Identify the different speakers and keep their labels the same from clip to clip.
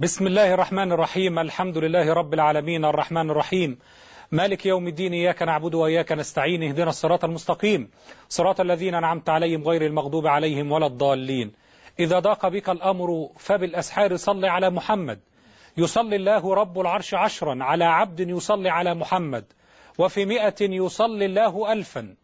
Speaker 1: بسم الله الرحمن الرحيم. الحمد لله رب العالمين. الرحمن الرحيم. مالك يوم الدين إياك نعبد وإياك نستعين. اهدنا الصراط المستقيم. صراط الذين أنعمت عليهم غير المغضوب عليهم ولا الضالين. إذا ضاق بك الأمر فبالأسحار صل على محمد. يصلي الله رب العرش عشرا. على عبد يصلي على محمد. وفي مئة يصلي الله ألفا.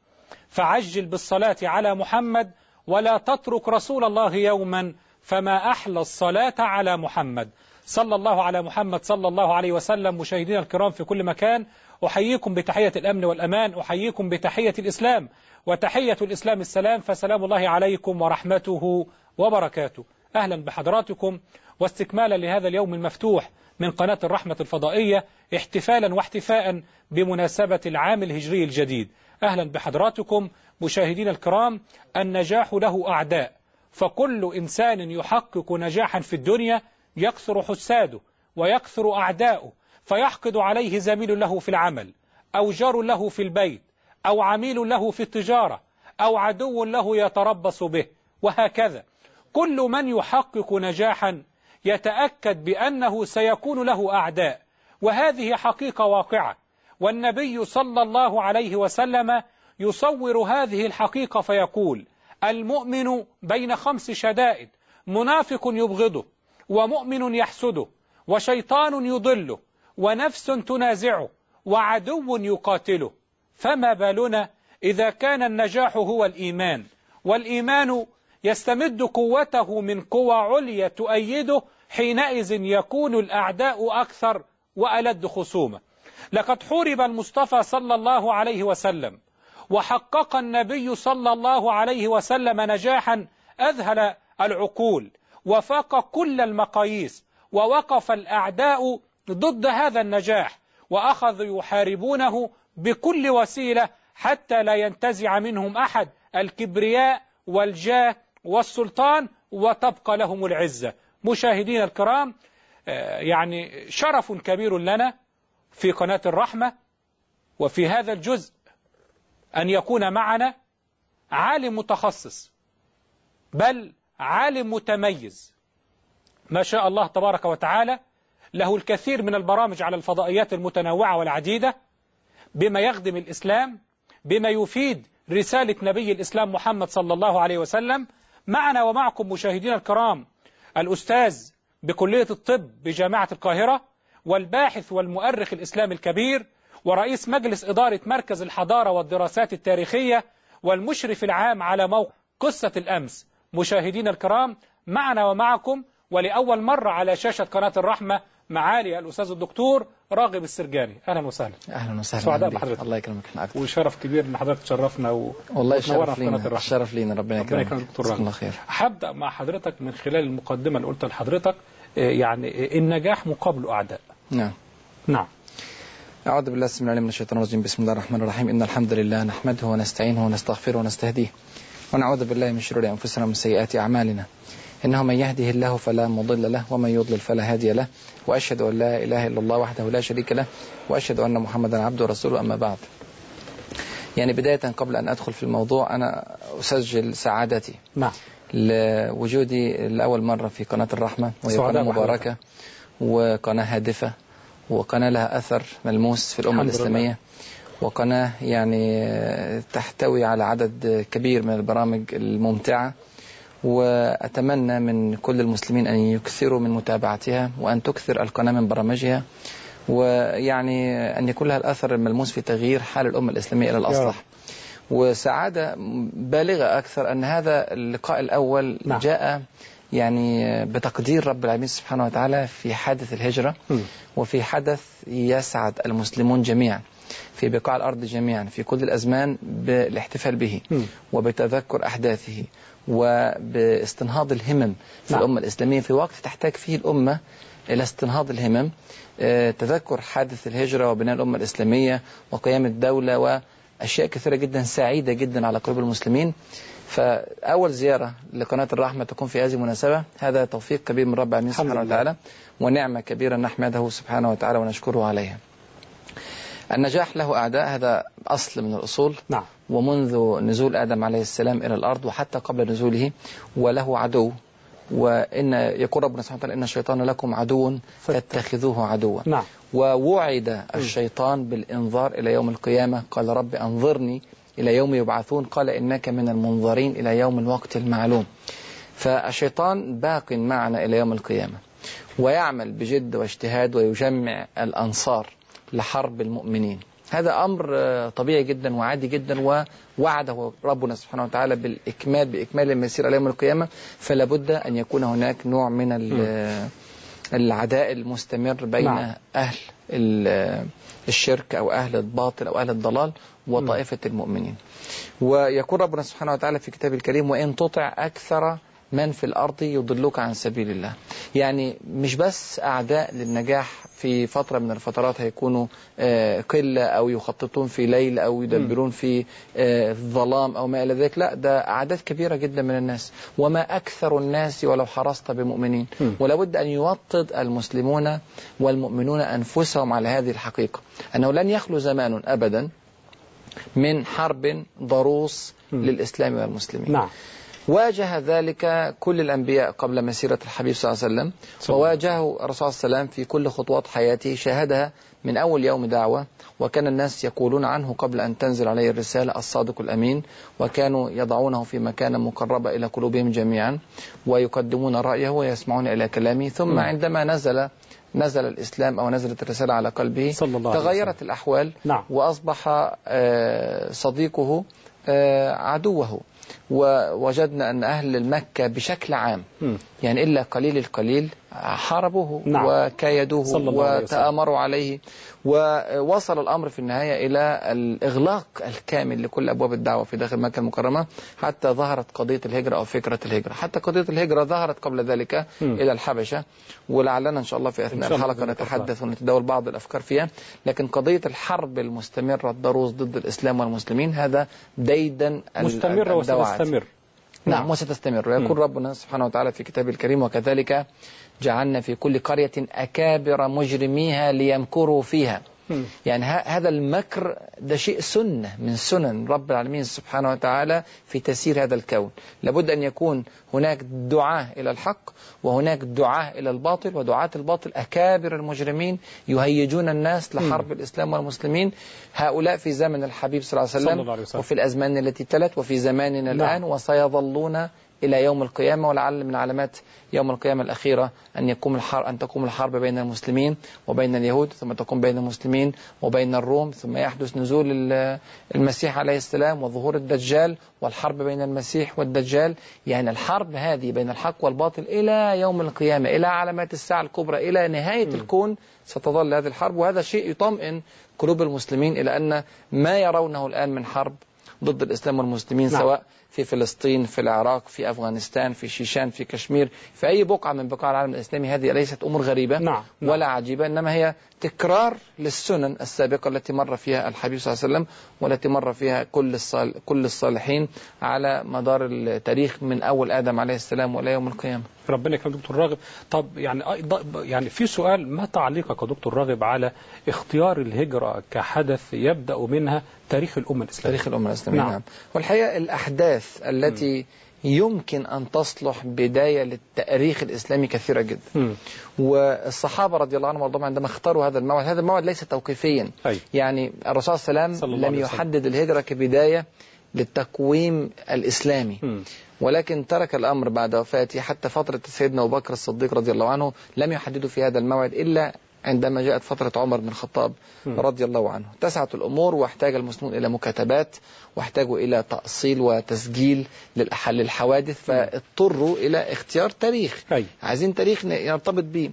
Speaker 1: فعجل بالصلاة على محمد. ولا تترك رسول الله يوما. فما أحلى الصلاة على محمد. صلى الله على محمد صلى الله عليه وسلم مشاهدينا الكرام في كل مكان أحييكم بتحية الأمن والأمان أحييكم بتحية الإسلام وتحية الإسلام السلام فسلام الله عليكم ورحمته وبركاته. أهلا بحضراتكم واستكمالا لهذا اليوم المفتوح من قناة الرحمة الفضائية احتفالا واحتفاء بمناسبة العام الهجري الجديد. أهلا بحضراتكم مشاهدين الكرام النجاح له أعداء. فكل إنسان يحقق نجاحا في الدنيا يكثر حساده ويكثر أعداؤه فيحقد عليه زميل له في العمل أو جار له في البيت أو عميل له في التجارة أو عدو له يتربص به وهكذا. كل من يحقق نجاحا يتأكد بأنه سيكون له أعداء وهذه حقيقة واقعة. والنبي صلى الله عليه وسلم يصور هذه الحقيقة فيقول المؤمن بين خمس شدائد. منافق يبغضه ومؤمن يحسده وشيطان يضله ونفس تنازعه وعدو يقاتله. فما بالنا إذا كان النجاح هو الإيمان؟ والإيمان يستمد قوته من قوى عليا تؤيده حينئذ يكون الأعداء أكثر وألد خصومة. لقد حورب المصطفى صلى الله عليه وسلم. وحقق النبي صلى الله عليه وسلم نجاحا أذهل العقول وفاق كل المقاييس ووقف الأعداء ضد هذا النجاح وأخذوا يحاربونه بكل وسيلة حتى لا ينتزع منهم أحد الكبرياء والجاه والسلطان وتبقى لهم العزة. مشاهدين الكرام يعني شرف كبير لنا في قناة الرحمة وفي هذا الجزء أن يكون معنا عالم متخصص بل عالم متميز. ما شاء الله تبارك وتعالى له الكثير من البرامج على الفضائيات المتنوعة والعديدة بما يخدم الإسلام بما يفيد رسالة نبي الإسلام محمد صلى الله عليه وسلم. معنا ومعكم مشاهدين الكرام الأستاذ بكلية الطب بجامعة القاهرة والباحث والمؤرخ الإسلامي الكبير ورئيس مجلس إدارة مركز الحضارة والدراسات التاريخية والمشرف العام على موقع قصة الأمس. مشاهدين الكرام معنا ومعكم ولأول مرة على شاشة قناة الرحمة معالي الأستاذ الدكتور راغب السرجاني. أهلا وسهلا.
Speaker 2: أهلا وسهلا
Speaker 1: سعداء. بحضرتك.
Speaker 2: الله يكرمك. إحنا أكتر
Speaker 1: وشرف كبير إن حضرتك تشرفنا و...
Speaker 2: والله
Speaker 1: قناة
Speaker 2: لينا. الشرف لينا. ربنا
Speaker 1: ربنا
Speaker 2: يكرمك.
Speaker 1: يكرمك دكتور راغب.
Speaker 2: الله خير.
Speaker 1: هبدأ مع حضرتك من خلال المقدمة اللي قلتها لحضرتك آه، يعني النجاح مقابل أعداء.
Speaker 2: نعم.
Speaker 1: نعم.
Speaker 2: أعوذ بالله السميع العليم من الشيطان الرجيم. بسم الله الرحمن الرحيم. إن الحمد لله نحمده ونستعينه ونستغفره ونستهديه ونعوذ بالله من شرور أنفسنا ومن سيئات أعمالنا. إنه من يهده الله فلا مضل له ومن يضلل فلا هادي له. وأشهد أن لا إله إلا الله وحده لا شريك له. وأشهد أن محمدا عبده ورسوله أما بعد. يعني بداية قبل أن أدخل في الموضوع أنا أسجل سعادتي
Speaker 1: نعم.
Speaker 2: لوجودي لأول مرة في قناة الرحمة وهي قناة. مباركة وقناة هادفة. وقناة لها أثر ملموس في الأمة. الإسلامية وقناة يعني تحتوي على عدد كبير من البرامج الممتعة وأتمنى من كل المسلمين أن يكثروا من متابعتها وأن تكثر القناة من برامجها ويعني أن يكون لها الأثر الملموس في تغيير حال الأمة الإسلامية إلى. الأصلح وسعادة بالغة أكثر أن هذا اللقاء الأول
Speaker 1: نعم.
Speaker 2: جاء يعني بتقدير رب العالمين سبحانه وتعالى في حادث الهجرة. وفي حدث يسعد المسلمون جميعا في بقاع الأرض جميعا في كل الأزمان بالاحتفال به. وبتذكر أحداثه وباستنهاض الهمم في
Speaker 1: نعم.
Speaker 2: الأمة الإسلامية في وقت تحتاج فيه الأمة إلى استنهاض الهمم آه، تذكر حادث الهجرة وبناء الأمة الإسلامية وقيام الدولة وأشياء كثيرة جدا سعيدة جدا على قلوب المسلمين فأول زيارة لقناة الرحمة تكون في هذه المناسبة. هذا توفيق كبير من رب العالمين سبحانه. وتعالى ونعمة كبيرة نحمده سبحانه وتعالى ونشكره عليها. النجاح له أعداء هذا أصل من الأصول.
Speaker 1: نعم.
Speaker 2: ومنذ نزول آدم عليه السلام إلى الأرض وحتى قبل نزوله وله عدو. وإن يقول ربنا سبحانه وتعالى إن الشيطان لكم عدو فاتخذوه. عدوا.
Speaker 1: نعم.
Speaker 2: ووعد الشيطان بالإنذار إلى يوم القيامة. قال رب أنظرني إلى يوم يبعثون قال إنك من المنظرين إلى يوم الوقت المعلوم. فالشيطان باق معنا إلى يوم القيامة ويعمل بجد واجتهاد ويجمع الأنصار لحرب المؤمنين. هذا أمر آه، طبيعي جدا وعادي جدا ووعده ربنا سبحانه وتعالى بالإكمال بإكمال المسير على يوم القيامة. فلا بد أن يكون هناك نوع من ال- العداء المستمر بين
Speaker 1: نعم.
Speaker 2: أهل ال- الشرك أو أهل الباطل أو أهل الضلال وطائفة المؤمنين. ويقول ربنا سبحانه وتعالى في كتابه الكريم وإن تطع أكثر من في الأرض يضلوك عن سبيل الله. يعني مش بس أعداء للنجاح في فترة من الفترات هيكونوا آه، قلة أو يخططون في ليل أو يدبرون في آه، ظلام أو ما إلى ذلك لا ده أعداد كبيرة جدا من الناس. وما أكثر الناس ولو حرصت بمؤمنين.
Speaker 1: م.
Speaker 2: ولا بد أن يوطد المسلمون والمؤمنون أنفسهم على هذه الحقيقة. أنه لن يخلو زمان أبدا. من حرب ضروس. للإسلام والمسلمين.
Speaker 1: نعم.
Speaker 2: واجه ذلك كل الأنبياء قبل مسيرة الحبيب صلى الله عليه وسلم. وواجهه الرسول صلى الله عليه وسلم في كل خطوات حياته شاهدها من أول يوم دعوة. وكان الناس يقولون عنه قبل أن تنزل عليه الرسالة الصادق الأمين. وكانوا يضعونه في مكان مقربة إلى قلوبهم جميعا. ويقدمون رأيه ويسمعون إلى كلامه. ثم
Speaker 1: م.
Speaker 2: عندما نزل نزل الإسلام أو نزلت الرسالة على قلبه
Speaker 1: صلى الله عليه
Speaker 2: تغيرت الأحوال
Speaker 1: نعم
Speaker 2: وأصبح آه، صديقه آه، عدوه ووجدنا أن أهل المكة بشكل عام
Speaker 1: م.
Speaker 2: يعني إلا قليل القليل حاربوه
Speaker 1: نعم.
Speaker 2: وكايدوه
Speaker 1: عليه.
Speaker 2: وتآمروا عليه ووصل الأمر في النهاية إلى الإغلاق الكامل لكل أبواب الدعوة في داخل مكة المكرمة حتى ظهرت قضية الهجرة أو فكرة الهجرة حتى قضية الهجرة ظهرت قبل ذلك
Speaker 1: م.
Speaker 2: إلى الحبشة ولعلنا إن شاء الله في أثناء الحلقة. نتحدث ونتداول بعض الأفكار فيها لكن قضية الحرب المستمرة الضروس ضد الإسلام والمسلمين هذا ديدا
Speaker 1: مستمرة. وستستمر
Speaker 2: نعم وستستمر ويقول ربنا سبحانه وتعالى في كتابه الكريم وكذلك جعلنا في كل قرية أكابر مجرميها ليمكروا فيها. يعني هذا المكر ده شيء سنة من سنن رب العالمين سبحانه وتعالى في تسيير هذا الكون لابد أن يكون هناك دعاة إلى الحق وهناك دعاة إلى الباطل ودعاة الباطل أكابر المجرمين يهيجون الناس لحرب الإسلام والمسلمين هؤلاء في زمن الحبيب صلى الله عليه
Speaker 1: صلى
Speaker 2: وسلم,
Speaker 1: الله عليه وسلم.
Speaker 2: وفي الأزمان التي تلت وفي زماننا
Speaker 1: نعم.
Speaker 2: الآن وسيظلون إلى يوم القيامة ولعل من علامات يوم القيامة الأخيرة أن يقوم الحرب أن تقوم الحرب بين المسلمين وبين اليهود ثم تقوم بين المسلمين وبين الروم ثم يحدث نزول ال- المسيح عليه السلام وظهور الدجال والحرب بين المسيح والدجال. يعني الحرب هذه بين الحق والباطل إلى يوم القيامة إلى علامات الساعة الكبرى إلى نهاية الكون ستظل هذه الحرب. وهذا شيء يطمئن قلوب المسلمين إلى أن ما يرونه الآن من حرب ضد الإسلام والمسلمين
Speaker 1: نعم.
Speaker 2: سواء في فلسطين في العراق في أفغانستان في شيشان في كشمير في أي بقعة من بقاع العالم الإسلامي هذه ليست أمور غريبة
Speaker 1: نعم. نعم.
Speaker 2: ولا عجيبة إنما هي تكرار للسنن السابقة التي مر فيها الحبيب صلى الله عليه وسلم والتي مر فيها كل كل الصالحين على مدار التاريخ من أول آدم عليه السلام وإلى يوم القيامة
Speaker 1: ربنا يكرمك دكتور راغب طب يعني يعني في سؤال ما تعليقك يا دكتور راغب على اختيار الهجرة كحدث يبدأ منها تاريخ الأمة الإسلامية
Speaker 2: تاريخ الأمة الإسلامية
Speaker 1: نعم.
Speaker 2: نعم. والحقيقة الأحداث التي يمكن أن تصلح بداية للتأريخ الإسلامي كثيرة جدا
Speaker 1: مم.
Speaker 2: والصحابة رضي الله عنهم وارضاهم عندما اختاروا هذا الموعد هذا الموعد ليس توقيفيا
Speaker 1: أي.
Speaker 2: يعني الرسول صلى الله عليه وسلم لم. يحدد الهجرة كبداية للتقويم الإسلامي
Speaker 1: مم.
Speaker 2: ولكن ترك الأمر بعد وفاته حتى فترة سيدنا أبو بكر الصديق رضي الله عنه لم يحددوا في هذا الموعد إلا عندما جاءت فترة عمر بن الخطاب. رضي الله عنه اتسعت الأمور واحتاج المسلمون إلى مكاتبات واحتاجوا إلى تأصيل وتسجيل للحوادث فاضطروا إلى اختيار تاريخ. عايزين تاريخ يرتبط به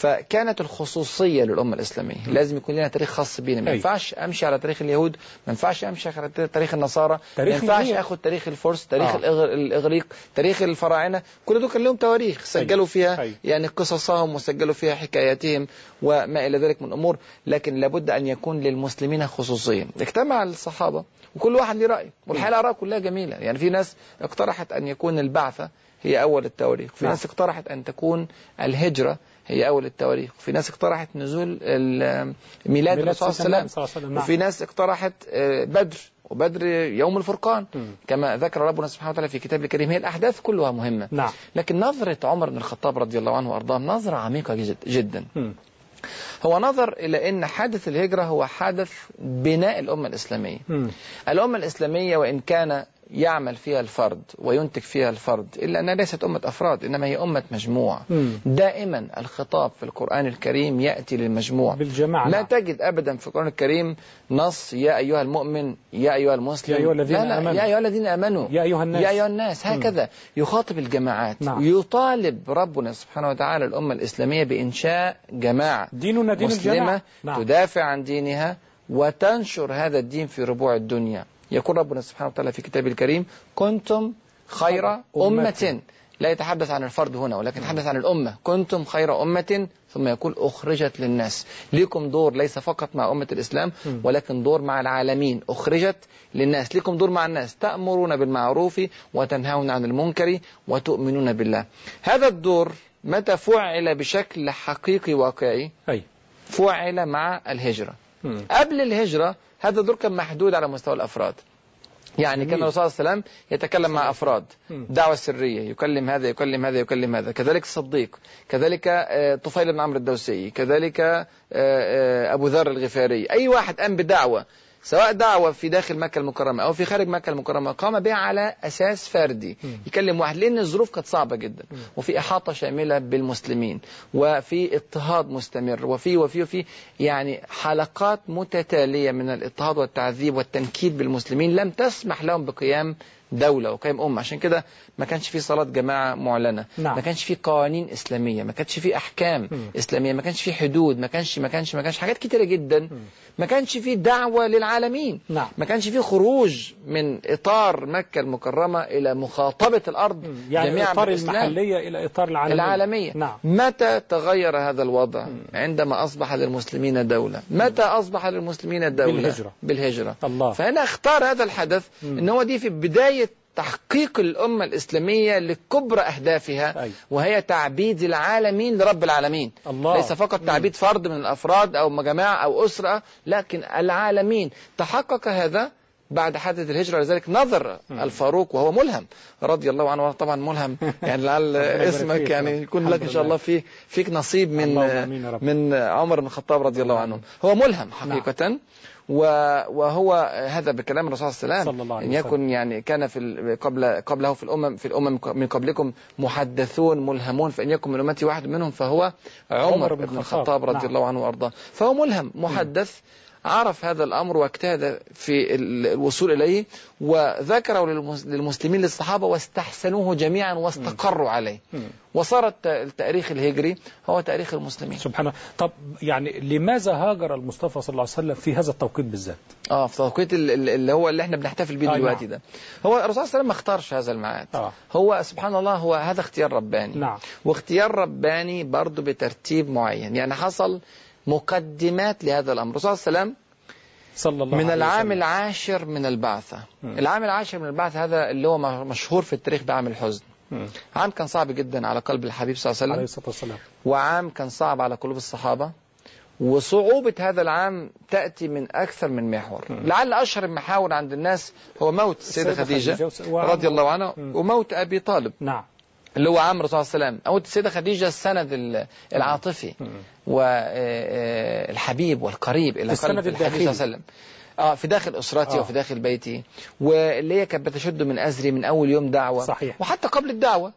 Speaker 2: فكانت الخصوصية للأمة الإسلامية لازم يكون لنا تاريخ خاص بينا ما
Speaker 1: أي.
Speaker 2: ينفعش أمشي على تاريخ اليهود ما ينفعش أمشي على تاريخ النصارى ما ينفعش. أخذ تاريخ الفرس تاريخ
Speaker 1: آه.
Speaker 2: الإغر... الإغريق تاريخ الفراعنة كل دول كان لهم تواريخ سجلوا فيها
Speaker 1: أي.
Speaker 2: يعني قصصهم وسجلوا فيها حكاياتهم وما إلى ذلك من أمور لكن لابد أن يكون للمسلمين خصوصية اجتمع الصحابة وكل واحد له رأي والحقيقة الآراء كلها جميلة يعني في ناس اقترحت أن يكون البعثة هي أول التواريخ في
Speaker 1: نعم.
Speaker 2: ناس اقترحت أن تكون الهجرة هي أول التواريخ. في ناس اقترحت نزول ميلاد الرسول صلى الله عليه وسلم.
Speaker 1: نعم.
Speaker 2: وفي ناس اقترحت آه، بدر. وبدر يوم الفرقان. كما ذكر ربنا سبحانه وتعالى في كتابه الكريم هي الأحداث كلها مهمة.
Speaker 1: نعم.
Speaker 2: لكن نظرة عمر بن الخطاب رضي الله عنه وأرضاه نظرة عميقة جد- جدا. هو نظر إلى أن حادث الهجرة هو حدث بناء الأمة الإسلامية. الأمة الإسلامية وإن كان يعمل فيها الفرد وينتج فيها الفرد إلا أنها ليست أمة أفراد إنما هي أمة مجموعة. دائما الخطاب في القرآن الكريم يأتي للمجموع.
Speaker 1: بالجماعة
Speaker 2: لا
Speaker 1: نعم.
Speaker 2: تجد أبدا في القرآن الكريم نص يا أيها المؤمن يا أيها المسلم.
Speaker 1: يا أيها الذين
Speaker 2: لا لا
Speaker 1: آمنوا.
Speaker 2: يا أيها الذين آمنوا.
Speaker 1: يا أيها الناس.
Speaker 2: يا أيها الناس هكذا. يخاطب الجماعات.
Speaker 1: نعم.
Speaker 2: يطالب ربنا سبحانه وتعالى الأمة الإسلامية بإنشاء جماعة
Speaker 1: ديننا دين
Speaker 2: مسلمة
Speaker 1: الجماعة نعم.
Speaker 2: تدافع عن دينها وتنشر هذا الدين في ربوع الدنيا. يقول ربنا سبحانه وتعالى في كتابه الكريم كنتم خير
Speaker 1: أمة.
Speaker 2: لا يتحدث عن الفرد هنا ولكن يتحدث عن الأمة. كنتم خير أمة. ثم يقول أخرجت للناس. لكم دور ليس فقط مع أمة الإسلام. ولكن دور مع العالمين. أخرجت للناس. لكم دور مع الناس. تأمرون بالمعروف وتنهون عن المنكر وتؤمنون بالله. هذا الدور متى فعل بشكل حقيقي واقعي؟
Speaker 1: أي.
Speaker 2: فعل مع الهجرة. قبل الهجرة هذا الدور كان محدود على مستوى الأفراد. يعني كان. الرسول صلى الله عليه وسلم يتكلم مع أفراد. دعوة سرية. يكلم هذا يكلم هذا يكلم هذا. كذلك الصديق. كذلك آه، طفيل بن عمرو الدوسي. كذلك آه، آه، أبو ذر الغفاري. أي واحد قام بدعوة سواء دعوة في داخل مكة المكرمة أو في خارج مكة المكرمة قام بها على أساس فردي. يكلم واحد لأن الظروف كانت صعبة جدا. وفي إحاطة شاملة بالمسلمين وفي اضطهاد مستمر وفي وفي وفي يعني حلقات متتالية من الاضطهاد والتعذيب والتنكيل بالمسلمين لم تسمح لهم بقيام دولة وقيام أمة. عشان كده ما كانش في صلاة جماعة معلنة.
Speaker 1: نعم.
Speaker 2: ما كانش في قوانين إسلامية. ما كانش في أحكام
Speaker 1: مم.
Speaker 2: إسلامية. ما كانش في حدود. ما كانش ما كانش ما كانش حاجات كتيرة جدا. ما كانش في دعوة للعالمين.
Speaker 1: نعم.
Speaker 2: ما كانش في خروج من إطار مكة المكرمة إلى مخاطبة الأرض
Speaker 1: مم. يعني
Speaker 2: جميعا
Speaker 1: إطار. المحلية إلى إطار العالمية.
Speaker 2: العالمية.
Speaker 1: نعم.
Speaker 2: متى تغير هذا الوضع؟ عندما أصبح للمسلمين دولة. متى أصبح للمسلمين دولة؟
Speaker 1: بالهجرة.
Speaker 2: بالهجرة.
Speaker 1: الله.
Speaker 2: فهنا أختار هذا الحدث
Speaker 1: مم.
Speaker 2: ان هو دي في بداية تحقيق الأمة الإسلامية لكبرى أهدافها
Speaker 1: أي.
Speaker 2: وهي تعبيد العالمين لرب العالمين.
Speaker 1: الله.
Speaker 2: ليس فقط تعبيد فرد من الأفراد أو جماعة أو أسرة لكن العالمين. تحقق هذا بعد حادث الهجرة لذلك نظر الفاروق وهو ملهم. رضي الله عنه طبعا ملهم. يعني لعل اسمك. يعني يكون لك إن شاء
Speaker 1: لله.
Speaker 2: الله في فيك نصيب من. من عمر بن الخطاب رضي الله عنه. هو ملهم حقيقة. و- وهو هذا بكلام الرسول صلى الله عليه وسلم إن يكن يعني كان في قبل قبله في الامم في الأمم من قبلكم محدثون ملهمون فإن يكن من أمتي واحد منهم فهو عمر,
Speaker 1: عمر بن الخطاب.
Speaker 2: رضي
Speaker 1: نعم.
Speaker 2: الله عنه وأرضاه فهو ملهم محدث عرف هذا الأمر واجتهد في ال- الوصول إليه وذكره للمس- للمسلمين للصحابة واستحسنوه جميعا واستقروا عليه. وصار الت- التاريخ الهجري هو تاريخ المسلمين.
Speaker 1: سبحان الله. طب يعني لماذا هاجر المصطفى صلى الله عليه وسلم في هذا التوقيت بالذات؟
Speaker 2: آه في توقيت ال- ال- اللي هو اللي إحنا بنحتفل بيه
Speaker 1: آه،
Speaker 2: دلوقتي
Speaker 1: نعم.
Speaker 2: ده. هو الرسول صلى الله عليه وسلم ما اختارش هذا الميعاد.
Speaker 1: آه.
Speaker 2: هو سبحان الله هو هذا اختيار رباني.
Speaker 1: نعم.
Speaker 2: واختيار رباني برضه بترتيب معين. يعني حصل مقدمات لهذا الأمر. الرسول صلى الله عليه وسلم
Speaker 1: صلى الله
Speaker 2: من العام
Speaker 1: وسلم.
Speaker 2: العاشر من البعثة. العام العاشر من البعثة هذا اللي هو مشهور في التاريخ بعام الحزن. عام كان صعب جدا على قلب الحبيب صلى الله عليه وسلم. وعام كان صعب على قلوب الصحابة. وصعوبة هذا العام تأتي من أكثر من محور. لعل أشهر المحاور عند الناس هو موت السيدة خديجة رضي الله عنها. وموت أبي طالب.
Speaker 1: نعم.
Speaker 2: اللي هو عم الرسول صلى الله عليه وسلم موت السيدة خديجة السند ال- العاطفي. والحبيب والقريب إلى قلب الحبيب صلى. الله عليه وسلم آه في داخل أسرتي
Speaker 1: آه.
Speaker 2: وفي داخل بيتي واللي هي كانت بتشد من أزري من أول يوم دعوة
Speaker 1: صحيح.
Speaker 2: وحتى قبل الدعوة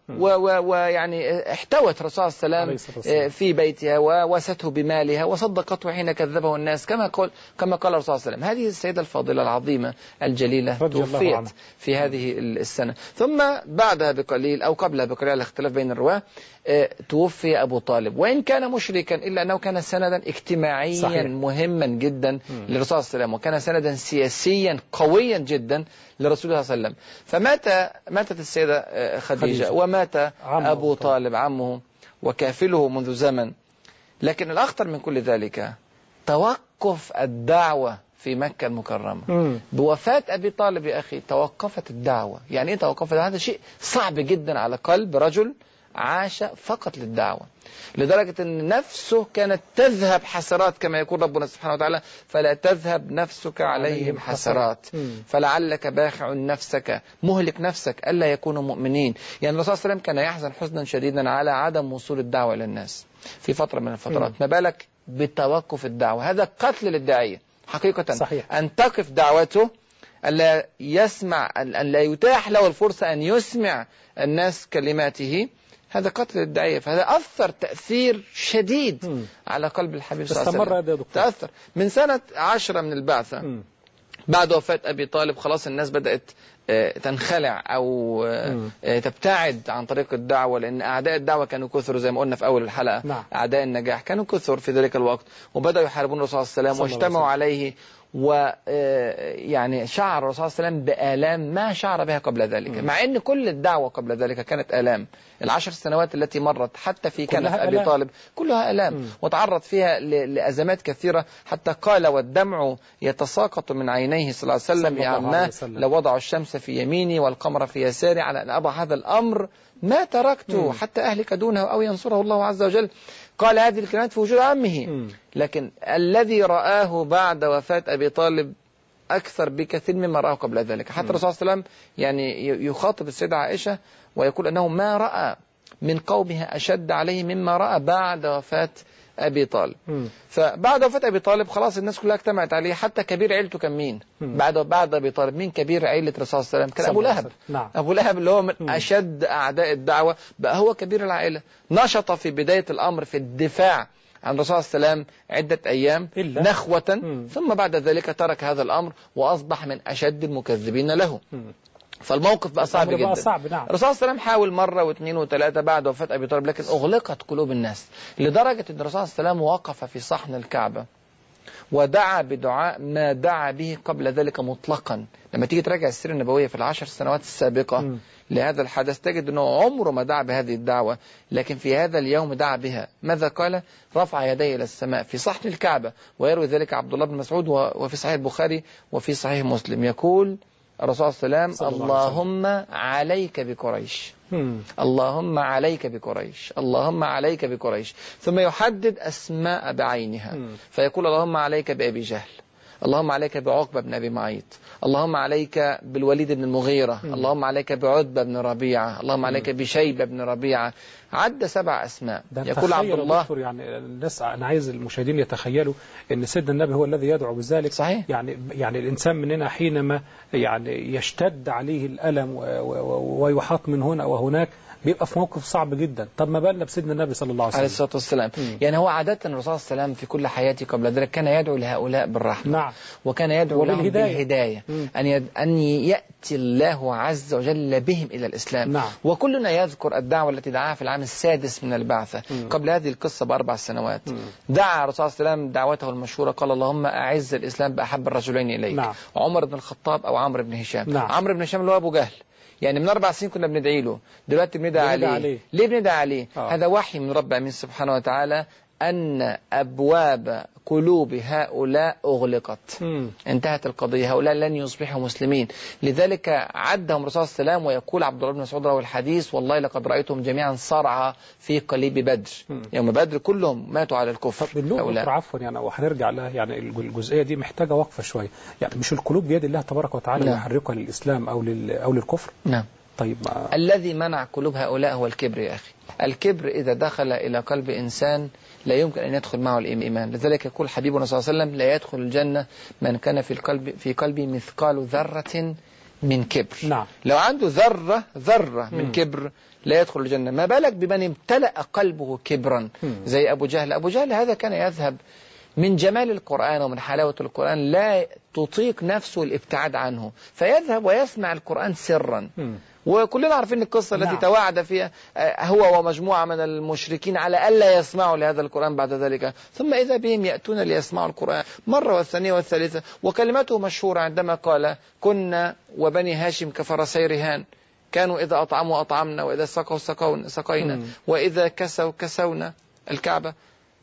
Speaker 2: ويعني احتوت الرسول صلى الله
Speaker 1: والسلام.
Speaker 2: آه، في بيتها وواسته بمالها وصدقته حين كذبه الناس كما قال كما قال الرسول صلى الله عليه وسلم هذه السيدة الفاضله
Speaker 1: العظيمة الجليلة
Speaker 2: توفيت. في هذه السنة ثم بعدها بقليل أو قبلها بقليل على اختلاف بين الرواة آه، توفي أبو طالب وإن كان مشركا إلا أنه كان سندا اجتماعيا
Speaker 1: صحيح.
Speaker 2: مهما جدا للرسول صلى الله عليه وسلم وكان سندا سياسيا قويا جدا لرسول الله صلى الله عليه وسلم فمات ماتت السيدة آه، خديجة,
Speaker 1: خديجة.
Speaker 2: ومات
Speaker 1: عمه
Speaker 2: أبو.
Speaker 1: طالب
Speaker 2: عمه وكافله منذ زمن لكن الأخطر من كل ذلك توقف الدعوة في مكة المكرمة
Speaker 1: مم.
Speaker 2: بوفاة أبي طالب يا أخي توقفت الدعوة يعني إيه توقفت هذا شيء صعب جدا على قلب رجل عاش فقط للدعوة. لدرجة أن نفسه كانت تذهب حسرات كما يقول ربنا سبحانه وتعالى فلا تذهب نفسك عليهم حسرات. فلعلك باخع نفسك مهلك نفسك ألا يكونوا مؤمنين. يعني الرسول صلى الله عليه وسلم كان يحزن حزنا شديدا على عدم وصول الدعوة إلى الناس. في فترة من الفترات. ما بالك بتوقف الدعوة؟ هذا قتل للداعية. حقيقة
Speaker 1: صحيح.
Speaker 2: أن تقف دعوته ألا يسمع أن لا يتاح له الفرصة أن يسمع الناس كلماته. هذا قتل الداعية فهذا أثر تأثير شديد
Speaker 1: مم.
Speaker 2: على قلب الحبيب صلى الله عليه
Speaker 1: استمر
Speaker 2: وسلم
Speaker 1: هذا يا دكتور
Speaker 2: تأثر من سنة عشرة من البعثة
Speaker 1: مم.
Speaker 2: بعد وفاة أبي طالب خلاص الناس بدأت آه، تنخلع أو آه،. آه، تبتعد عن طريق الدعوة لأن أعداء الدعوة كانوا كثر زي ما قلنا في أول الحلقة
Speaker 1: نعم.
Speaker 2: أعداء النجاح كانوا كثر في ذلك الوقت وبدأوا يحاربون الرسول صلى الله عليه وسلم واجتمعوا عليه و آه، يعني شعر الرسول صلى الله عليه وسلم بآلام ما شعر بها قبل ذلك. مع أن كل الدعوة قبل ذلك كانت آلام العشر سنوات التي مرت حتى في
Speaker 1: كلها
Speaker 2: أبي. طالب كلها آلام
Speaker 1: مم.
Speaker 2: وتعرض فيها لأزمات كثيرة حتى قال والدمع يتساقط من عينيه صلى الله عليه وسلم يا عماه. لو وضعوا الشمس في يميني والقمر في يساري على أن أضع هذا الأمر ما تركته
Speaker 1: مم.
Speaker 2: حتى أهلك دونه أو ينصره الله عز وجل قال هذه الكلمات في وجود عمه
Speaker 1: مم.
Speaker 2: لكن الذي رآه بعد وفاة أبي طالب أكثر بكثير مما رآه قبل ذلك حتى. الرسول صلى الله عليه وسلم يعني يخاطب السيدة عائشة ويقول أنه ما رأى من قومه أشد عليه مما رأى بعد وفاة أبي طالب
Speaker 1: مم.
Speaker 2: فبعد وفاة أبي طالب خلاص الناس كلها اجتمعت عليه حتى كبير عيلته كان مين
Speaker 1: مم.
Speaker 2: بعد بعد أبي طالب مين كبير عيلة الرسول صلى الله عليه وسلم كان أبو لهب.
Speaker 1: نعم
Speaker 2: أبو لهب اللي هو من
Speaker 1: مم.
Speaker 2: أشد أعداء الدعوة بقى هو كبير العائلة نشط في بداية الأمر في الدفاع عن الرسول صلى الله عليه وسلم عدة أيام
Speaker 1: إلا.
Speaker 2: نخوة
Speaker 1: مم.
Speaker 2: ثم بعد ذلك ترك هذا الأمر وأصبح من أشد المكذبين له
Speaker 1: مم.
Speaker 2: فالموقف بقى صعب جدا
Speaker 1: بقى صعب نعم.
Speaker 2: الرسول صلى الله عليه وسلم حاول مرة واثنين وثلاثة بعد وفاة أبي طالب لكن أغلقت قلوب الناس لدرجة أن الرسول صلى الله عليه وسلم وقف في صحن الكعبة ودعا بدعاء ما دعا به قبل ذلك مطلقا. لما تيجي تراجع السيرة النبوية في العشر سنوات السابقة
Speaker 1: مم.
Speaker 2: لهذا الحدث تجد أنه عمره ما دعا بهذه الدعوة لكن في هذا اليوم دعا بها. ماذا قال؟ رفع يديه إلى السماء في صحن الكعبة ويروي ذلك عبد الله بن مسعود وفي صحيح البخاري وفي صحيح مسلم. يقول الرسول صلى الله عليه وسلم. اللهم عليك بقريش. اللهم عليك بقريش اللهم عليك بقريش ثم يحدد أسماء بعينها. فيقول اللهم عليك بأبي جهل اللهم عليك بعقبة بن أبي معيط. اللهم عليك بالوليد بن المغيرة. اللهم عليك بعتبة بن ربيعة. اللهم عليك بشيبة بن ربيعة. عد سبع أسماء. يقول عبد الله
Speaker 1: يعني الناس أنا عايز المشاهدين يتخيلوا إن سيدنا النبي هو الذي يدعو بذلك.
Speaker 2: صحيح.
Speaker 1: يعني يعني الإنسان مننا حينما يعني يشتد عليه و- ويحاط من هنا وهناك بيبقى في موقف صعب جدا طب ما بالنا بسيدنا النبي صلى الله عليه
Speaker 2: عليه
Speaker 1: وسلم
Speaker 2: الصلاة والسلام. يعني هو عادة الرسول صلى الله عليه وسلم في كل حياته قبل ذلك كان يدعو لهؤلاء بالرحمة
Speaker 1: نعم
Speaker 2: وكان يدعو لهم. بالهداية. أن يد... أن يأتي الله عز وجل بهم إلى الإسلام
Speaker 1: نعم
Speaker 2: وكلنا يذكر الدعوة التي دعاها في العام السادس من البعثة
Speaker 1: مم.
Speaker 2: قبل هذه القصة بأربع سنوات
Speaker 1: مم.
Speaker 2: دعا الرسول صلى الله عليه وسلم دعوته المشهورة قال اللهم أعز الإسلام بأحب الرجلين إليك
Speaker 1: نعم.
Speaker 2: عمر بن الخطاب أو عمرو بن هشام
Speaker 1: نعم.
Speaker 2: عمرو بن هشام اللي هو أبو جهل يعني من أربع سنين كنا بندعي له دلوقتي بندعي عليه.
Speaker 1: عليه.
Speaker 2: ليه بندعي عليه
Speaker 1: آه.
Speaker 2: هذا وحي من رب العالمين سبحانه وتعالى أن أبواب قلوب هؤلاء أغلقت.
Speaker 1: مم.
Speaker 2: انتهت القضية. هؤلاء لن يصبحوا مسلمين. لذلك عدهم صلى الله عليه وسلم ويقول عبد الله بن مسعود روى الحديث والله لقد رأيتهم جميعا صرعى في قليب بدر.
Speaker 1: مم.
Speaker 2: يوم بدر كلهم ماتوا على الكفر. هؤلاء.
Speaker 1: عفوا يعني وهنرجع لها. يعني الج- الجزئية دي محتاجة وقفة شوية. يعني مش القلوب بيد الله تبارك وتعالى
Speaker 2: نعم.
Speaker 1: يحركها للإسلام أو لل أو للكفر؟
Speaker 2: نعم.
Speaker 1: طيب ما
Speaker 2: الذي منع قلوب هؤلاء هو الكبر يا أخي. الكبر إذا دخل إلى قلب إنسان لا يمكن أن يدخل معه الإيمان. لذلك يقول حبيبنا صلى الله عليه وسلم لا يدخل الجنة من كان في القلب في قلبه مثقال ذرة من كبر.
Speaker 1: نعم.
Speaker 2: لو عنده ذرة ذرة من
Speaker 1: مم.
Speaker 2: كبر لا يدخل الجنة. ما بالك بمن امتلأ قلبه كبرا؟
Speaker 1: مم.
Speaker 2: زي أبو جهل. أبو جهل هذا كان يذهب من جمال القرآن ومن حلاوة القرآن لا تطيق نفسه الابتعاد عنه. فيذهب ويسمع القرآن سرا.
Speaker 1: مم.
Speaker 2: وكلنا عارفين القصة التي
Speaker 1: نعم.
Speaker 2: توعد فيها آه، هو ومجموعة من المشركين على ألا يسمعوا لهذا القرآن بعد ذلك ثم إذا بهم يأتون ليسمعوا القرآن مرة والثانية والثالثة وكلمته مشهورة عندما قال كنا وبني هاشم كفرسي رهان كانوا إذا أطعموا أطعمنا وإذا سقوا سقونا سقينا. وإذا كسوا كسونا الكعبة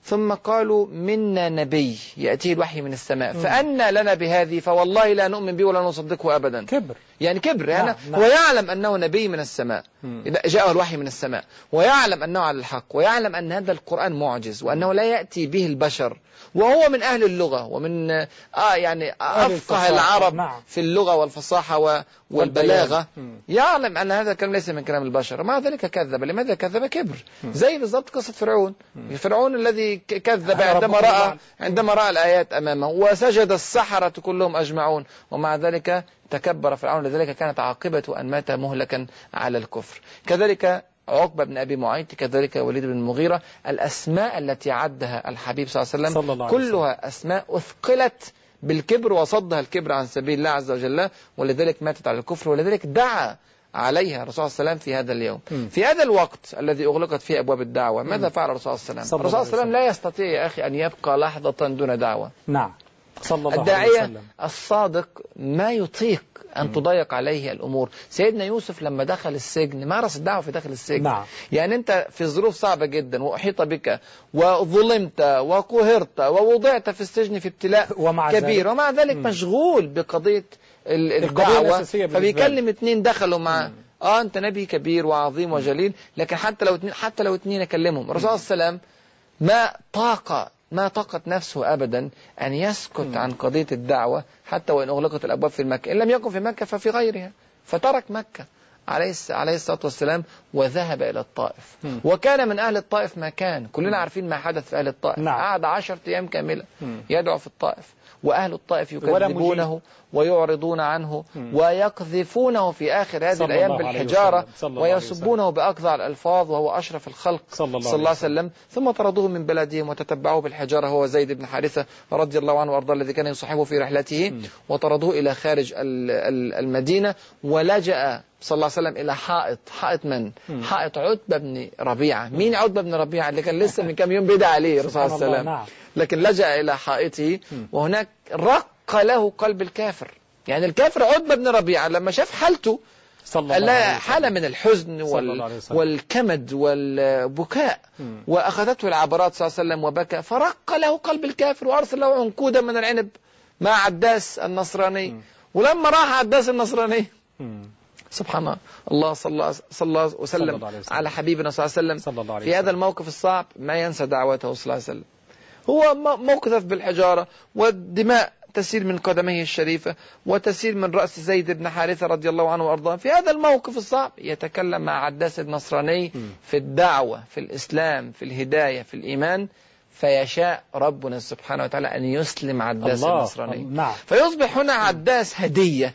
Speaker 2: ثم قالوا منا نبي يأتيه الوحي من السماء. فأنا لنا بهذه فوالله لا نؤمن به ولا نصدقه أبدا
Speaker 1: كبر
Speaker 2: يعني كبر يعني
Speaker 1: نعم، نعم.
Speaker 2: هو يعلم أنه نبي من السماء
Speaker 1: مم.
Speaker 2: جاءه الوحي من السماء ويعلم أنه على الحق ويعلم أن هذا القرآن معجز وأنه لا يأتي به البشر وهو من أهل اللغة ومن آه يعني أفقه. العرب
Speaker 1: نعم.
Speaker 2: في اللغة والفصاحة والبلاغة. يعلم أن هذا الكلام ليس من كلام البشر مع ذلك كذب لماذا كذب كبر زي بالضبط قصة فرعون فرعون الذي كذب عندما رأى. عندما رأى الآيات أمامه وسجد السحرة كلهم أجمعون ومع ذلك تكبر فرعون لذلك كانت عاقبة أن مات مهلكا على الكفر. كذلك عقبة بن أبي معيط كذلك وليد بن المغيرة الأسماء التي عدها الحبيب صلى الله عليه وسلم
Speaker 1: صلى الله عليه وسلم.
Speaker 2: كلها أسماء أثقلت بالكبر وصدها الكبر عن سبيل الله عز وجل ولذلك ماتت على الكفر ولذلك دعا عليها الرسول صلى الله عليه وسلم في هذا اليوم.
Speaker 1: مم.
Speaker 2: في هذا الوقت الذي أغلقت فيه أبواب الدعوة ماذا فعل الرسول صلى الله عليه وسلم؟
Speaker 1: الله
Speaker 2: الرسول صلى الله عليه وسلم لا يستطيع يا أخي أن يبقى لحظة دون دعوة.
Speaker 1: نعم. صلى الله عليه
Speaker 2: الداعية
Speaker 1: وسلم.
Speaker 2: الصادق ما يطيق أن تضيق عليه الأمور. سيدنا يوسف لما دخل السجن مارس الدعوة في داخل السجن؟
Speaker 1: نعم.
Speaker 2: يعني أنت في ظروف صعبة جدا وأحيط بك وظلمت وقهرت ووضعت في السجن في ابتلاء
Speaker 1: ومع
Speaker 2: كبير
Speaker 1: ذلك-
Speaker 2: ومع ذلك
Speaker 1: مم.
Speaker 2: مشغول بقضية الدعوة. فبيكلم اتنين دخلوا معاه آه أنت نبي كبير وعظيم وجليل لكن حتى لو اتنين حتى لو اتنين أكلمهم. الرسول صلى الله عليه وسلم ما طاق ما طاقت نفسه ابدا أن يسكت عن قضية الدعوة حتى وإن أغلقت الأبواب في مكة إن لم يكن في مكة ففي غيرها فترك مكة عليه عليه الصلاة والسلام وذهب إلى الطائف
Speaker 1: مم.
Speaker 2: وكان من أهل الطائف ما كان كلنا عارفين ما حدث في أهل الطائف
Speaker 1: نعم.
Speaker 2: قعد عشرة أيام كاملة
Speaker 1: مم.
Speaker 2: يدعو في الطائف وأهل الطائف يكذبونه ويعرضون عنه. ويقذفونه في آخر هذه الأيام بالحجارة ويسبونه بأقذع الألفاظ وهو أشرف الخلق
Speaker 1: صلى الله
Speaker 2: صلى الله عليه وسلم. ثم طردوه من بلدهم وتتبعوه بالحجارة هو زيد بن حارثة رضي الله عنه وأرضاه الذي كان يصاحبه في رحلته. وطردوه إلى خارج ال- ال- المدينة ولجأ صلى الله عليه وسلم إلى حائط حائط من؟
Speaker 1: مم.
Speaker 2: حائط عتبة بن ربيعة مين عتبة بن ربيعة اللي كان لسه من كم يوم بدأ عليه الرسول صلى الله عليه وسلم
Speaker 1: نعم.
Speaker 2: لكن لجأ إلى حائطه. وهناك رق له قلب الكافر يعني الكافر عتبة بن ربيعة لما شاف حالته
Speaker 1: صلى الله عليه وسلم.
Speaker 2: حالة من الحزن
Speaker 1: صلى الله
Speaker 2: وال...
Speaker 1: عليه وسلم.
Speaker 2: والكمد والبكاء. وأخذته العبرات صلى الله عليه وسلم وبكى فرق له قلب الكافر وأرسل له عنقودا من العنب مع عداس النصراني. ولما راح عداس النصراني. سبحان الله صلى الله الله وسلم
Speaker 1: الله.
Speaker 2: على حبيبنا صلى الله عليه وسلم.
Speaker 1: صلى الله عليه
Speaker 2: في هذا. الموقف الصعب ما ينسى دعوته صلى الله عليه وسلم. هو موقف بالحجارة والدماء تسيل من قدميه الشريفة وتسيل من رأس زيد بن حارثة رضي الله عنه وأرضاه. في هذا الموقف الصعب يتكلم مع عداس النصراني. في الدعوة في الإسلام في الهداية في الإيمان. فيشاء ربنا سبحانه وتعالى أن يسلم عداس
Speaker 1: الله.
Speaker 2: النصراني
Speaker 1: نعم.
Speaker 2: فيصبح هنا عداس هدية.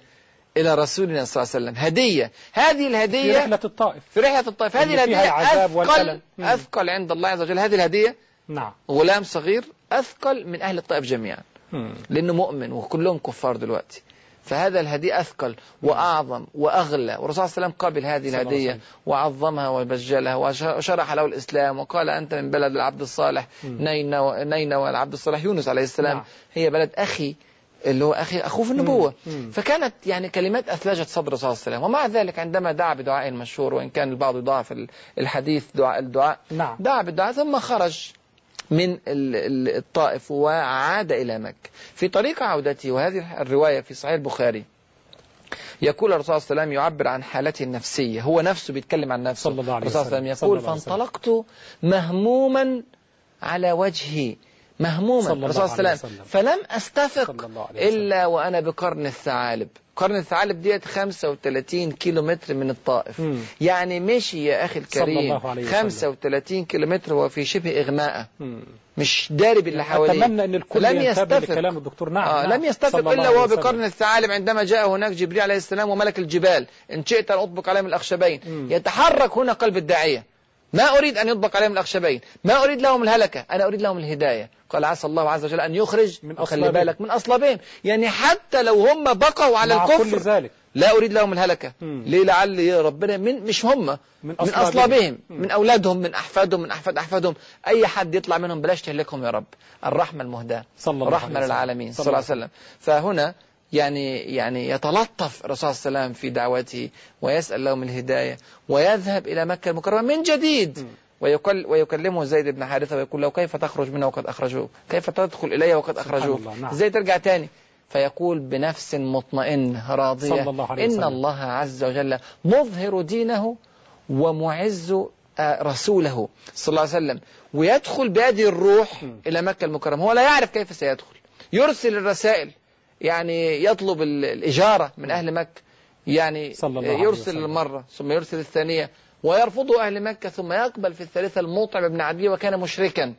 Speaker 2: إلى رسولنا صلى الله عليه وسلم. هدية. هذه
Speaker 1: في
Speaker 2: الهدية
Speaker 1: رحلة الطائف.
Speaker 2: في رحلة الطائف. هذه الهدية أثقل
Speaker 1: والألم.
Speaker 2: أثقل عند الله عز وجل. هذه الهدية
Speaker 1: نعم.
Speaker 2: غلام صغير أثقل من أهل الطائف جميعا.
Speaker 1: مم.
Speaker 2: لأنه مؤمن وكلهم كفار دلوقتي. فهذا الهدية أثقل وأعظم وأغلى. والرسول صلى الله عليه وسلم قبل هذه الهدية. وعظمها وبجلها وشرح له الإسلام وقال أنت من بلد العبد الصالح. نينوى نينوى العبد الصالح يونس عليه السلام.
Speaker 1: نعم.
Speaker 2: هي بلد أخي. اللي هو أخي أخوه في النبوة
Speaker 1: مم.
Speaker 2: فكانت يعني كلمات أثلجت صدر الرسول صلى الله عليه وسلم ومع ذلك عندما دعا بدعاء مشهور وإن كان البعض يضاعف الحديث دعاء الدعاء
Speaker 1: نعم
Speaker 2: دعا بالدعاء ثم خرج من ال- ال- الطائف وعاد إلى مكة في طريق عودته وهذه الرواية في صحيح البخاري يقول الرسول صلى الله عليه وسلم يعبر عن حالته النفسية هو نفسه بيتكلم عن نفسه
Speaker 1: صلى الله عليه وسلم.
Speaker 2: يقول. فانطلقت مهموما على وجهي مهموما
Speaker 1: صلى الله
Speaker 2: الرسول صلى الله عليه وسلم. فلم أستفق. إلا وأنا بقرن الثعالب قرن الثعالب ديت 35 كيلو متر من الطائف
Speaker 1: مم.
Speaker 2: يعني مشي يا أخي الكريم
Speaker 1: الله عليه وسلم.
Speaker 2: 35 كيلو متر في شبه إغماء
Speaker 1: مم.
Speaker 2: مش دارب اللي حواليه
Speaker 1: أتمنى أن الكل
Speaker 2: لم يستفق.
Speaker 1: لكلام الدكتور نعم,
Speaker 2: آه
Speaker 1: نعم.
Speaker 2: لم يستفق إلا وهو. بقرن الثعالب عندما جاء هناك جبريل عليه السلام وملك الجبال إن شئت أن أطبق عليهم الأخشبين
Speaker 1: مم.
Speaker 2: يتحرك هنا قلب الداعية ما أريد أن يطبق عليهم الأخشبين. ما أريد لهم الهلكة. أنا أريد لهم الهداية. قال عسى الله عز وجل أن يخرج
Speaker 1: من
Speaker 2: خلي
Speaker 1: أصلابهم.
Speaker 2: بالك من أصلابهم. يعني حتى لو هم بقوا على
Speaker 1: مع
Speaker 2: الكفر.
Speaker 1: كل ذلك.
Speaker 2: لا أريد لهم الهلكة.
Speaker 1: مم.
Speaker 2: ليه؟ لعل يا ربنا من مش هم.
Speaker 1: من
Speaker 2: من
Speaker 1: أصلابهم. مم.
Speaker 2: من أولادهم من أحفادهم من أحفاد أحفادهم. أي حد يطلع منهم بلاش تهلكهم يا رب. الرحمة المهداة.
Speaker 1: صلى الله
Speaker 2: رحمة. للعالمين. صلى الله عليه وسلم. فهنا يعني يعني يتلطف الرسول صلى الله عليه وسلم في دعوته ويسأل لهم الهداية ويذهب إلى مكة المكرمة من جديد. ويكل ويكلمه زيد بن حارثة ويقول له كيف تخرج منها وقد أخرجوك كيف تدخل إلي وقد
Speaker 1: الله، نعم.
Speaker 2: إزاي ترجع تاني. فيقول بنفس مطمئن راضية
Speaker 1: صلى الله عليه
Speaker 2: إن
Speaker 1: وسلم.
Speaker 2: الله عز وجل مظهر دينه ومعز آه، رسوله صلى الله عليه وسلم. ويدخل بهذه الروح إلى مكة المكرمة. هو لا يعرف كيف سيدخل. يرسل الرسائل. يعني يطلب الإجارة من أهل مكة. يعني
Speaker 1: صلى الله
Speaker 2: يرسل. المرة ثم يرسل الثانية. ويرفض أهل مكة ثم يقبل في الثالثة المطعم بن عدي وكان مشركا.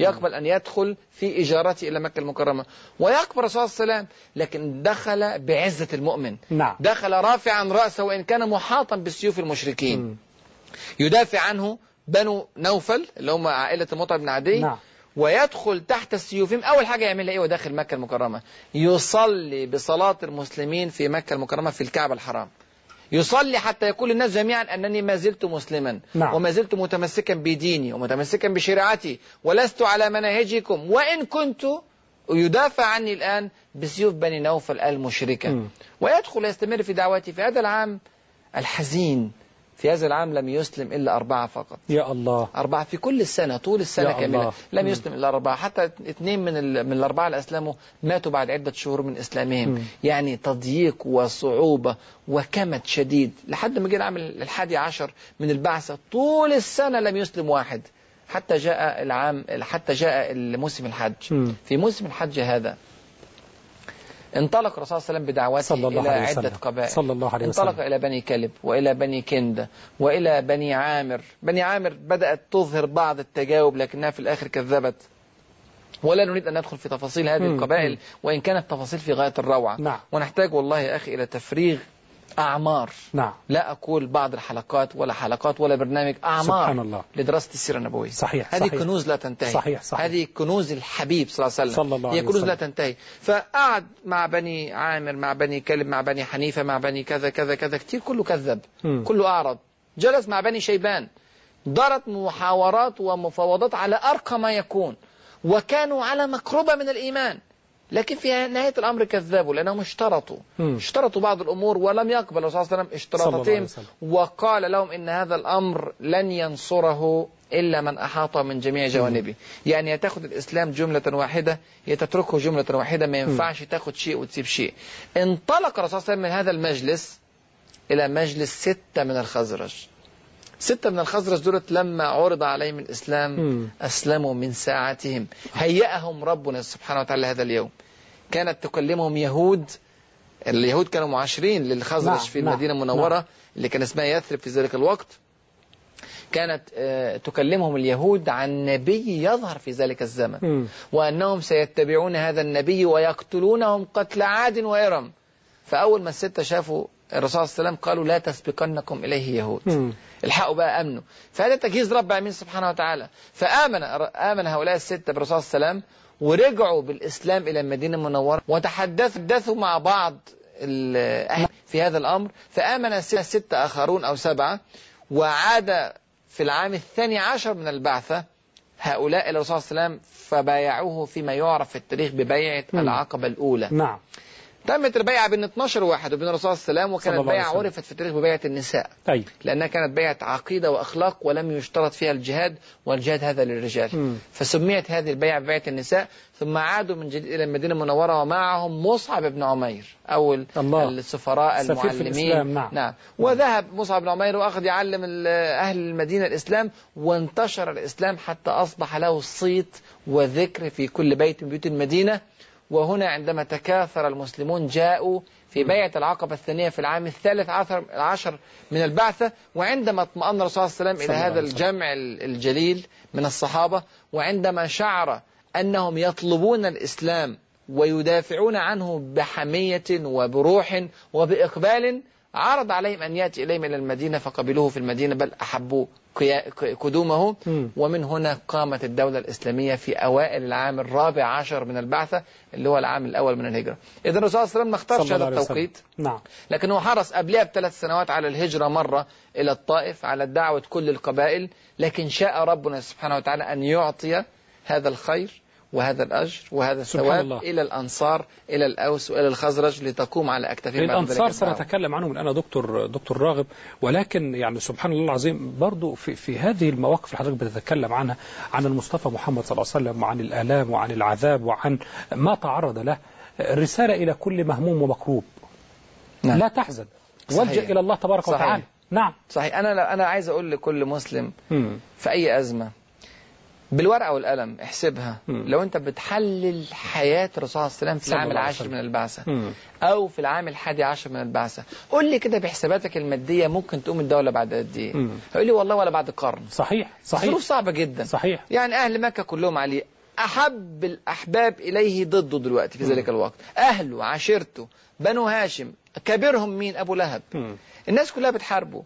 Speaker 2: يقبل أن يدخل في إجارته إلى مكة المكرمة. ويقبل الرسول صلى الله عليه وسلم لكن دخل بعزة المؤمن.
Speaker 1: نعم.
Speaker 2: دخل رافعا رأسه وإن كان محاطا بالسيوف المشركين. يدافع عنه بنو نوفل اللي هم عائلة المطعم بن عدي.
Speaker 1: نعم.
Speaker 2: ويدخل تحت السيوفهم أول حاجة يعملها إيه وداخل مكة المكرمة؟ يصلي بصلاة المسلمين في مكة المكرمة في الكعبة الحرام. يصلي حتى يقول الناس جميعا أنني ما زلت مسلما
Speaker 1: نعم.
Speaker 2: وما زلت متمسكا بديني ومتمسكا بشريعتي ولست على مناهجكم. وإن كنت يدافع عني الآن بسيوف بني نوفل المشركة.
Speaker 1: مم.
Speaker 2: ويدخل يستمر في دعوته في هذا العام الحزين. في هذا العام لم يسلم إلا أربعة فقط
Speaker 1: يا الله
Speaker 2: أربعة في كل السنة طول السنة كاملة
Speaker 1: الله.
Speaker 2: لم. يسلم إلا أربعة حتى اثنين من ال- من الأربعة اللي أسلموا ماتوا بعد عدة شهور من إسلامهم
Speaker 1: مم.
Speaker 2: يعني تضييق وصعوبة وكمد شديد لحد ما جه العام الحادي عشر من البعثة طول السنة لم يسلم واحد حتى جاء العام حتى جاء موسم الحج
Speaker 1: مم.
Speaker 2: في موسم الحج هذا انطلق الرسول صلى الله عليه وسلم بدعوته
Speaker 1: صلى الله
Speaker 2: إلى
Speaker 1: عليه
Speaker 2: عدة
Speaker 1: وسلم
Speaker 2: قبائل.
Speaker 1: صلى الله عليه
Speaker 2: انطلق
Speaker 1: وسلم.
Speaker 2: إلى بني كلب وإلى بني كندة وإلى بني عامر. بني عامر بدأت تظهر بعض التجاوب لكنها في الآخر كذبت. ولا نريد أن ندخل في تفاصيل هذه. القبائل. وإن كانت تفاصيل في غاية الروعة.
Speaker 1: نعم.
Speaker 2: ونحتاج والله يا أخي إلى تفريغ أعمار.
Speaker 1: نعم.
Speaker 2: لا أقول بعض الحلقات ولا حلقات ولا برنامج أعمار
Speaker 1: سبحان الله.
Speaker 2: لدراسة السيرة النبوية.
Speaker 1: صحيح
Speaker 2: هذه
Speaker 1: صحيح.
Speaker 2: كنوز لا تنتهي.
Speaker 1: صحيح صحيح.
Speaker 2: هذه كنوز الحبيب صلى الله عليه وسلم.
Speaker 1: صلى الله
Speaker 2: هي
Speaker 1: عليه
Speaker 2: كنوز
Speaker 1: وسلم.
Speaker 2: لا تنتهي. فقعد مع بني عامر مع بني كلب مع بني حنيفة مع بني كذا كذا كذا. كتير كله كذب.
Speaker 1: مم.
Speaker 2: كله أعرض. جلس مع بني شيبان. دارت محاورات ومفاوضات على أرقى ما يكون. وكانوا على مقربة من الإيمان. لكن في نهاية الأمر كذبوا لأنهم اشترطوا.
Speaker 1: مم.
Speaker 2: اشترطوا بعض الأمور ولم يقبل الرسول صلى الله عليه وسلم. اشتراطاتهم. وقال لهم إن هذا الأمر لن ينصره إلا من أحاط من جميع جوانبه. يعني يا تاخد الإسلام جملة واحدة يا تتركه جملة واحدة ما ينفعش تاخد شيء وتسيب شيء. انطلق الرسول صلى الله عليه وسلم من هذا المجلس إلى مجلس ستة من الخزرج. ستة من الخزرج دولت لما عرض عليهم الإسلام. أسلموا من ساعتهم. هيأهم ربنا سبحانه وتعالى هذا اليوم. كانت تكلمهم يهود اليهود كانوا معاشرين للخزرج
Speaker 1: نعم،
Speaker 2: في
Speaker 1: نعم،
Speaker 2: المدينة المنورة اللي كان اسمها يثرب في ذلك الوقت. كانت آه، تكلمهم اليهود عن نبي يظهر في ذلك الزمن. وأنهم سيتبعون هذا النبي ويقتلونهم قتل عاد وإرم. فأول ما الستة شافوا الرسول صلى الله عليه وسلم قالوا لا تسبقنكم إليه يهود. الحقوا بقى أمنوا. فهذا تجهيز رب العالمين سبحانه وتعالى. فآمن آمن هؤلاء السته بالرسول صلى الله عليه وسلم ورجعوا بالإسلام إلى المدينة المنورة وتحدثوا مع بعض ال- في هذا الأمر. فآمن ست- سته آخرون أو سبعة وعاد في العام الثاني عشر من البعثة هؤلاء الرسول صلى الله عليه وسلم فبايعوه فيما يعرف في التاريخ ببيعة
Speaker 1: مم.
Speaker 2: العقبة الأولى.
Speaker 1: نعم.
Speaker 2: تمت البيعه بين 12 واحد وبين الرسول صلى الله عليه وسلم وكانت
Speaker 1: وسلم.
Speaker 2: عرفت في التاريخ ببيعه النساء
Speaker 1: طيب
Speaker 2: لأنها كانت بيعة عقيدة وأخلاق ولم يشترط فيها الجهاد والجهاد هذا للرجال
Speaker 1: مم.
Speaker 2: فسميت هذه البيعة ببيعة النساء ثم عادوا من جديد إلى المدينة المنورة ومعهم مصعب بن عمير أول
Speaker 1: الله.
Speaker 2: السفراء المعلمين
Speaker 1: نعم.
Speaker 2: نعم وذهب مصعب بن عمير وأخذ يعلم أهل المدينة الإسلام وانتشر الإسلام حتى أصبح له صيت وذكر في كل بيت من بيوت المدينة وهنا عندما تكاثر المسلمون جاءوا في بيعة العقبة الثانية في العام الثالث عشر, عشر من البعثة وعندما اطمأن الرسول صلى الله عليه وسلم إلى هذا. الجمع ال- الجليل من الصحابة وعندما شعر أنهم يطلبون الإسلام ويدافعون عنه بحمية وبروح وبإقبال عرض عليهم أن يأتي إليهم إلى المدينة فقبلوه في المدينة بل أحبوا قدومه. ومن هنا قامت الدولة الإسلامية في أوائل العام الرابع عشر من البعثة اللي هو العام الأول من الهجرة. إذا الرسول صلى الله عليه وسلم ما اختارش هذا. التوقيت.
Speaker 1: نعم.
Speaker 2: لكنه حرص قبلها بثلاث سنوات على الهجرة مرة إلى الطائف على دعوة كل القبائل. لكن شاء ربنا سبحانه وتعالى أن يعطي هذا الخير وهذا الأجر وهذا الثواب
Speaker 1: الله.
Speaker 2: إلى الأنصار إلى الأوس وإلى الخزرج لتقوم على أكتافهم
Speaker 1: الأنصار. سنتكلم عنهم الآن دكتور دكتور راغب ولكن يعني سبحان الله العظيم برضو في, في هذه المواقف اللي حضرتك بتتكلم عنها عن المصطفى محمد صلى الله عليه وسلم وعن الآلام وعن العذاب وعن ما تعرض له رسالة إلى كل مهموم ومكروب
Speaker 2: نعم.
Speaker 1: لا تحزن. والجأ إلى الله تبارك
Speaker 2: صحيح.
Speaker 1: وتعالى نعم
Speaker 2: صحيح أنا أنا عايز أقول لكل مسلم
Speaker 1: مم.
Speaker 2: في أي أزمة بالورقة والقلم احسبها.
Speaker 1: مم.
Speaker 2: لو أنت بتحلل حياة الرسول صلى الله عليه وسلم في العام العاشر. من البعثة
Speaker 1: مم.
Speaker 2: أو في العام الحادي عشر من البعثة قول لي كده بحساباتك المادية ممكن تقوم الدولة بعد قد؟
Speaker 1: مم.
Speaker 2: هيقول لي والله ولا بعد قرن.
Speaker 1: صحيح صحيح.
Speaker 2: ظروف صعبة جدا.
Speaker 1: صحيح.
Speaker 2: يعني أهل مكة كلهم عليه أحب الأحباب إليه ضده دلوقتي في ذلك الوقت. أهله عشيرته بنو هاشم كبيرهم مين؟ أبو لهب. الناس كلها بتحاربه.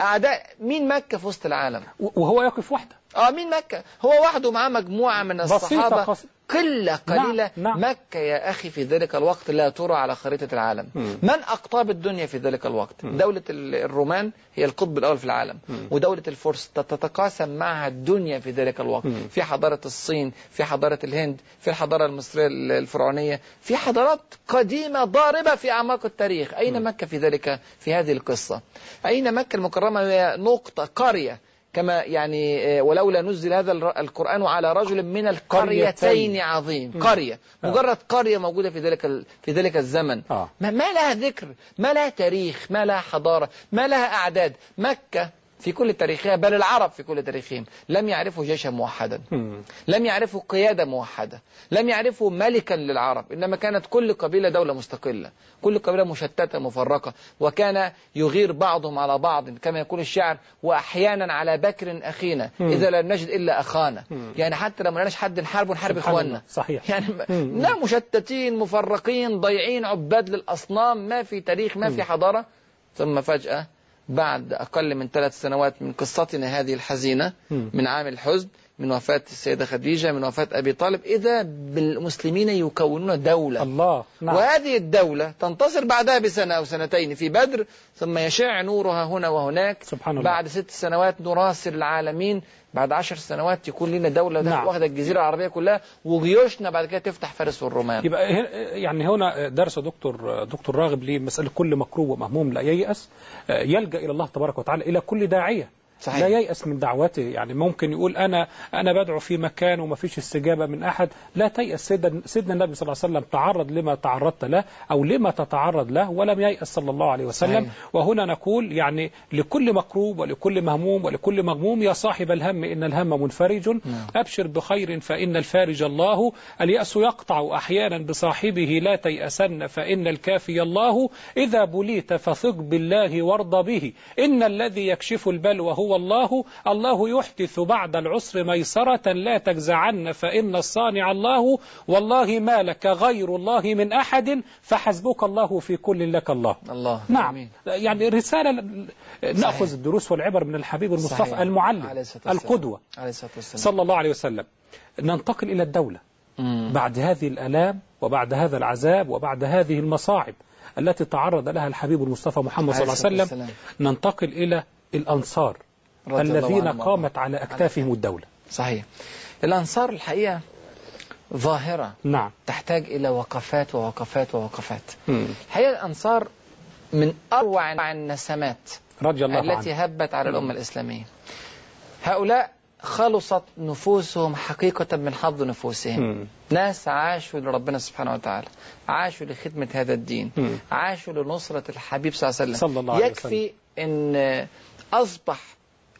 Speaker 2: أعداء مين مكة في وسط العالم؟
Speaker 1: وهو يقف وحده.
Speaker 2: آه مين مكة؟ هو وحده معاه مجموعة من الصحابة.
Speaker 1: قص-
Speaker 2: قلة قليلة.
Speaker 1: نعم.
Speaker 2: مكة يا أخي في ذلك الوقت لا ترى على خريطة العالم.
Speaker 1: مم.
Speaker 2: من أقطاب الدنيا في ذلك الوقت؟ دولة ال- الرومان هي القطب الأول في العالم. ودولة الفرس تتقاسم معها الدنيا في ذلك الوقت.
Speaker 1: مم.
Speaker 2: في حضارة الصين في حضارة الهند في الحضارة المصرية ال- الفرعونية. في حضارات قديمة ضاربة في أعماق التاريخ. أين مكة في ذلك في هذه القصة؟ أين مكة المكرمة؟ هي نقطة قرية. كما يعني آه، ولولا نزل هذا القرآن على رجل من القريتين عظيم. قرية. مجرد قرية موجودة في ذلك في ذلك الزمن.
Speaker 1: آه.
Speaker 2: ما, ما لها ذكر ما لها تاريخ ما لها حضارة ما لها أعداد. مكة في كل تاريخها بل العرب في كل تاريخهم. لم يعرفوا جيشا موحدا. لم يعرفوا قيادة موحدة. لم يعرفوا ملكا للعرب. إنما كانت كل قبيلة دولة مستقلة. كل قبيلة مشتتة مفرقة. وكان يغير بعضهم على بعض كما يقول الشاعر وأحيانا على بكر أخينا. إذا لم نجد إلا أخانا. يعني حتى لما نلاقيش حد نحارب
Speaker 1: سبحان
Speaker 2: إخواننا.
Speaker 1: صحيح.
Speaker 2: يعني. لا مشتتين مفرقين ضيعين عباد للأصنام. ما في تاريخ ما في حضارة. ثم فجأة بعد أقل من ثلاث سنوات من قصتنا هذه الحزينة. من عام الحزن من وفاة السيدة خديجة من وفاة أبي طالب. إذا بالمسلمين يكونون دولة.
Speaker 1: الله نعم.
Speaker 2: وهذه الدولة تنتصر بعدها بسنة أو سنتين في بدر ثم يشع نورها هنا وهناك.
Speaker 1: سبحان الله.
Speaker 2: بعد ست سنوات نراسل العالمين. بعد عشر سنوات يكون لنا دولة
Speaker 1: نعم.
Speaker 2: واخدة الجزيرة العربية كلها. وجيوشنا بعد كده تفتح فارس والرومان.
Speaker 1: يبقى هنا- يعني هنا درس دكتور دكتور راغب لمسألة كل مكروه ومهموم لا ييأس يلجأ إلى الله تبارك وتعالى إلى كل داعية.
Speaker 2: صحيح.
Speaker 1: لا ييأس من دعوته. يعني ممكن يقول أنا أنا بدعو في مكان وما فيش استجابة من أحد. لا تيأس. سيدنا, سيدنا النبي صلى الله عليه وسلم تعرض لما تعرضت له أو لما تتعرض له ولم ييأس صلى الله عليه وسلم.
Speaker 2: صحيح.
Speaker 1: وهنا نقول يعني لكل مكروب ولكل مهموم ولكل مغموم يا صاحب الهم إن الهم منفرج. أبشر بخير فإن الفارج الله. اليأس يقطع أحيانا بصاحبه لا تيأسن فإن الكافي الله. إذا بليت فثق بالله وارض به. إن الذي يكشف البلوى هو الله الله يحدث بعد العسر ميسرة لا تجزعن فإن الصانع الله والله ما لك غير الله من أحد فحسبك الله في كل لك الله.
Speaker 2: الله
Speaker 1: نعم.
Speaker 2: جميل.
Speaker 1: يعني رسالة نأخذ الدروس والعبر من الحبيب المصطفى
Speaker 2: صحيح. عليه
Speaker 1: المعلم
Speaker 2: والسلام.
Speaker 1: القدوة.
Speaker 2: عليه
Speaker 1: صلى الله عليه وسلم. ننتقل إلى الدولة.
Speaker 2: مم.
Speaker 1: بعد هذه الآلام وبعد هذا العذاب وبعد هذه المصاعب التي تعرض لها الحبيب المصطفى محمد صلى الله عليه
Speaker 2: عليه
Speaker 1: وسلم ننتقل إلى الأنصار. الذين قامت على أكتافهم الدولة.
Speaker 2: صحيح. الأنصار الحقيقة ظاهرة.
Speaker 1: نعم.
Speaker 2: تحتاج إلى وقفات ووقفات ووقفات.
Speaker 1: مم.
Speaker 2: الحقيقة الأنصار من أروع النسمات
Speaker 1: رضي الله
Speaker 2: التي
Speaker 1: عنه.
Speaker 2: هبت على الأمة الإسلامية. هؤلاء خلصت نفوسهم حقيقة من حظ نفوسهم.
Speaker 1: مم.
Speaker 2: ناس عاشوا لربنا سبحانه وتعالى. عاشوا لخدمة هذا الدين.
Speaker 1: مم.
Speaker 2: عاشوا لنصرة الحبيب صلى الله عليه وسلم.
Speaker 1: صلى الله عليه
Speaker 2: يكفي أن أصبح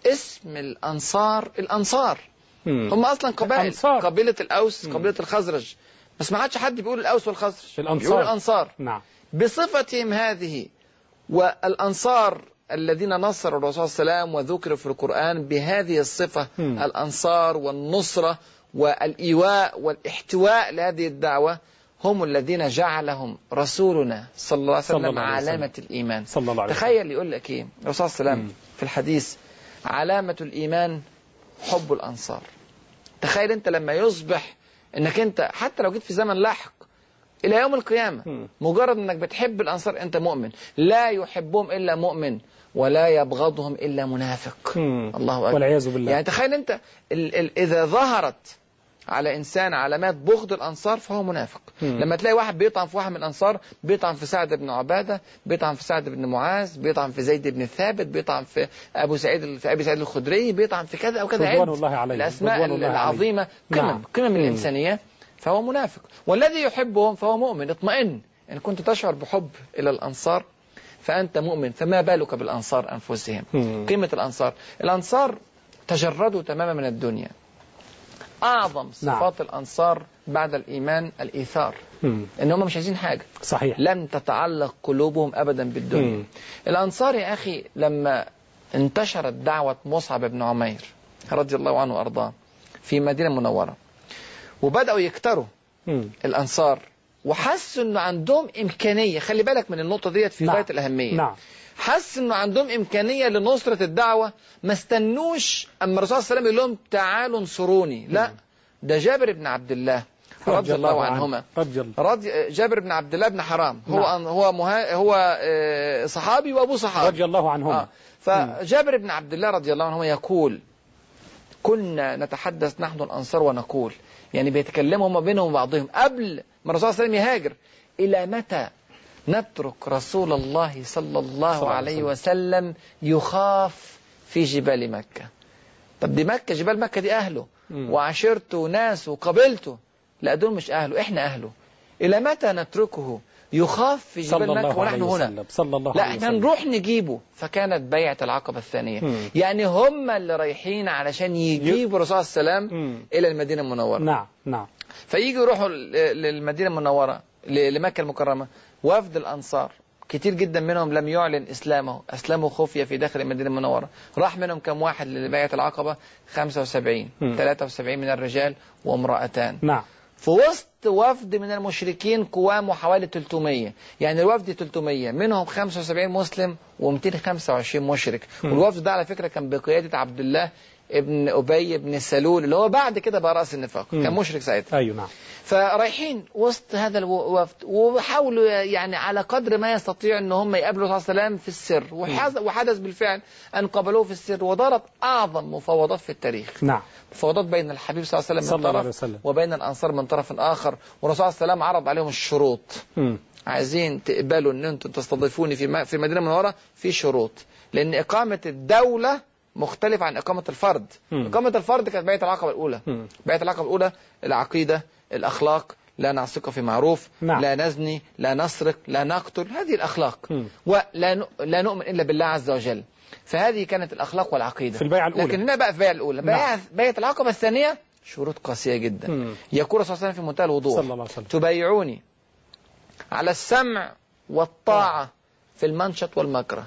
Speaker 2: اسم الأنصار الأنصار
Speaker 1: مم.
Speaker 2: هم أصلا قبائل
Speaker 1: الأنصار.
Speaker 2: قبيلة الأوس قبيلة الخزرج بس ما عادش حد بيقول الأوس والخزرج
Speaker 1: الأنصار.
Speaker 2: بيقول الأنصار
Speaker 1: نعم
Speaker 2: بصفتهم هذه والأنصار الذين نصروا الرسول صلى الله عليه وسلم وذكروا في القرآن بهذه الصفة
Speaker 1: مم.
Speaker 2: الأنصار والنصرة والإيواء والإحتواء لهذه الدعوة هم الذين جعلهم رسولنا صلى الله عليه وسلم. علامة الإيمان
Speaker 1: صلى الله عليه وسلم
Speaker 2: تخيل يقول لك إيه الرسول صلى الله عليه
Speaker 1: مم.
Speaker 2: وسلم في الحديث علامة الإيمان حب الأنصار. تخيل أنت لما يصبح أنك أنت حتى لو جيت في زمن لاحق إلى يوم القيامة. مجرد أنك بتحب الأنصار أنت مؤمن. لا يحبهم إلا مؤمن ولا يبغضهم إلا منافق. الله أكبر.
Speaker 1: والعياذ بالله.
Speaker 2: يعني تخيل أنت ال ال إذا ظهرت على إنسان علامات بغض الأنصار فهو منافق
Speaker 1: مم.
Speaker 2: لما تلاقي واحد بيطعن في واحد من الأنصار بيطعن في سعد بن عبادة بيطعن في سعد بن معاذ بيطعن في زيد بن ثابت بيطعن في أبو سعيد في أبي سعيد الخدري بيطعن في كذا أو كذا
Speaker 1: رضوان
Speaker 2: عد
Speaker 1: الله عليه
Speaker 2: الأسماء
Speaker 1: الله.
Speaker 2: العظيمة قمم
Speaker 1: نعم.
Speaker 2: قمم
Speaker 1: مم.
Speaker 2: الإنسانية فهو منافق والذي يحبهم فهو مؤمن اطمئن إن كنت تشعر بحب إلى الأنصار فأنت مؤمن فما بالك بالأنصار أنفسهم
Speaker 1: مم.
Speaker 2: قيمة الأنصار الأنصار تجردوا تماما من الدنيا أعظم صفات الأنصار بعد الإيمان الإيثار
Speaker 1: مم.
Speaker 2: إن هم مش عايزين حاجة
Speaker 1: صحيح
Speaker 2: لم تتعلق قلوبهم أبدا بالدنيا
Speaker 1: مم.
Speaker 2: الأنصار يا أخي لما انتشرت دعوة مصعب بن عمير رضي الله عنه وأرضاه في المدينة المنورة وبدأوا يكتروا
Speaker 1: مم.
Speaker 2: الأنصار وحسوا أنه عندهم إمكانية خلي بالك من النقطة ديت في
Speaker 1: نعم.
Speaker 2: غاية الأهمية
Speaker 1: نعم
Speaker 2: حس إنه عندهم إمكانية لنصرة الدعوة ما استنوش أما الرسول صلى الله عليه وسلم يقول لهم تعالوا انصروني. لا ده جابر بن عبد الله رضي الله عنهما.
Speaker 1: رضي الله
Speaker 2: رضي جابر بن عبد الله بن حرام. هو
Speaker 1: نعم.
Speaker 2: هو مها هو آه، صحابي وابوه صحابي.
Speaker 1: رضي الله عنهما
Speaker 2: آه. فجابر بن عبد الله رضي الله عنهما يقول كنا نتحدث نحن الأنصار ونقول. يعني بيتكلموا هم بينهم وبعضهم. قبل ما الرسول صلى الله عليه وسلم يهاجر إلى متى نترك رسول الله صلى الله
Speaker 1: عليه
Speaker 2: وسلم. يخاف في جبال مكة. طب دي مكة جبال مكة دي أهله. وعشيرته وناسه وقبيلته لا دول مش أهله إحنا أهله. إلى متى نتركه يخاف في جبال مكة ونحن هنا؟
Speaker 1: صلى الله
Speaker 2: لا
Speaker 1: عليه
Speaker 2: إحنا
Speaker 1: وسلم.
Speaker 2: نروح نجيبه. فكانت بيعة العقبة الثانية.
Speaker 1: مم.
Speaker 2: يعني هم اللي رايحين علشان يجيبوا الرسول صلى الله عليه وسلم. إلى المدينة المنورة.
Speaker 1: نعم نعم.
Speaker 2: فيجوا يروحوا للمدينة المنورة لمكة المكرمة. وفد الأنصار. كتير جدا منهم لم يعلن إسلامه. أسلموا خفية في داخل المدينة المنورة. راح منهم كم واحد لبيعة العقبة؟ 75
Speaker 1: مم.
Speaker 2: 73 من الرجال وامرأتان.
Speaker 1: نعم.
Speaker 2: في وسط وفد من المشركين قوامه حوالي 300 يعني الوفد 300 منهم 75 مسلم و225 مشرك. والوفد ده على فكرة كان بقيادة عبد الله ابن أبي بن سلول اللي هو بعد كده بقى رأس النفاق
Speaker 1: مم.
Speaker 2: كان مشرك ساعتها.
Speaker 1: أيوة نعم.
Speaker 2: فرايحين وسط هذا الوفد وحاولوا يعني على قدر ما يستطيع إن هم يقابلوا صلى الله عليه وسلم في السر. وحدث بالفعل أن قابلوه في السر ودارت أعظم مفاوضات في التاريخ.
Speaker 1: نعم.
Speaker 2: مفاوضات بين الحبيب صلى الله عليه وسلم من طرف
Speaker 1: وسلم.
Speaker 2: وبين الأنصار من طرف آخر. والرسول صلى الله عليه وسلم عرض عليهم الشروط.
Speaker 1: مم.
Speaker 2: عايزين تقبلوا إن أنتم تستضيفوني في في المدينة المنوره في شروط. لأن إقامة الدولة مختلف عن إقامة الفرد
Speaker 1: مم.
Speaker 2: إقامة الفرد كانت بيعه العقبه الأولى
Speaker 1: مم.
Speaker 2: بيعه العقبه الأولى العقيدة الأخلاق لا نعصيك في معروف
Speaker 1: نعم.
Speaker 2: لا نزني لا نسرق لا نقتل هذه الأخلاق
Speaker 1: مم.
Speaker 2: ولا. لا نؤمن إلا بالله عز وجل فهذه كانت الأخلاق والعقيدة
Speaker 1: في البيعة الأولى.
Speaker 2: لكن هنا بقى في البيعة الأولى بيعه بيعه العقبه الثانية شروط قاسية جدا. يقول الرسول صلى الله عليه وسلم في منتهى الوضوح
Speaker 1: صلى الله عليه وسلم
Speaker 2: تبايعوني على السمع والطاعة في المنشط والمكره.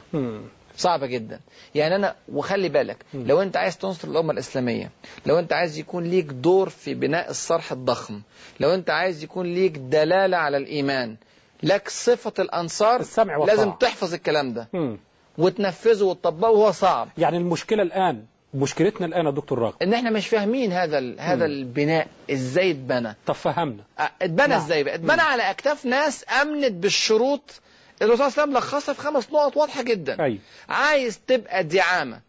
Speaker 2: صعبة جدا يعني أنا وخلي بالك. لو أنت عايز تنصر الأمة الإسلامية لو أنت عايز يكون ليك دور في بناء الصرح الضخم لو أنت عايز يكون ليك دلالة على الإيمان لك صفة الأنصار
Speaker 1: السمع والطاعة.
Speaker 2: لازم تحفظ الكلام ده
Speaker 1: مم.
Speaker 2: وتنفذه وتطبقه وهو صعب
Speaker 1: يعني المشكلة الآن مشكلتنا الآن يا دكتور راغب
Speaker 2: إن إحنا مش فاهمين هذا ال- هذا البناء إزاي اتبنى
Speaker 1: طب فهمنا
Speaker 2: أ- اتبنى
Speaker 1: نعم.
Speaker 2: إزاي بقى اتبنى على أكتاف ناس أمنت بالشروط الرسول صلى الله عليه وسلم لخصها في خمس نقط واضحة جدا
Speaker 1: أيوة
Speaker 2: عايز تبقى دعامة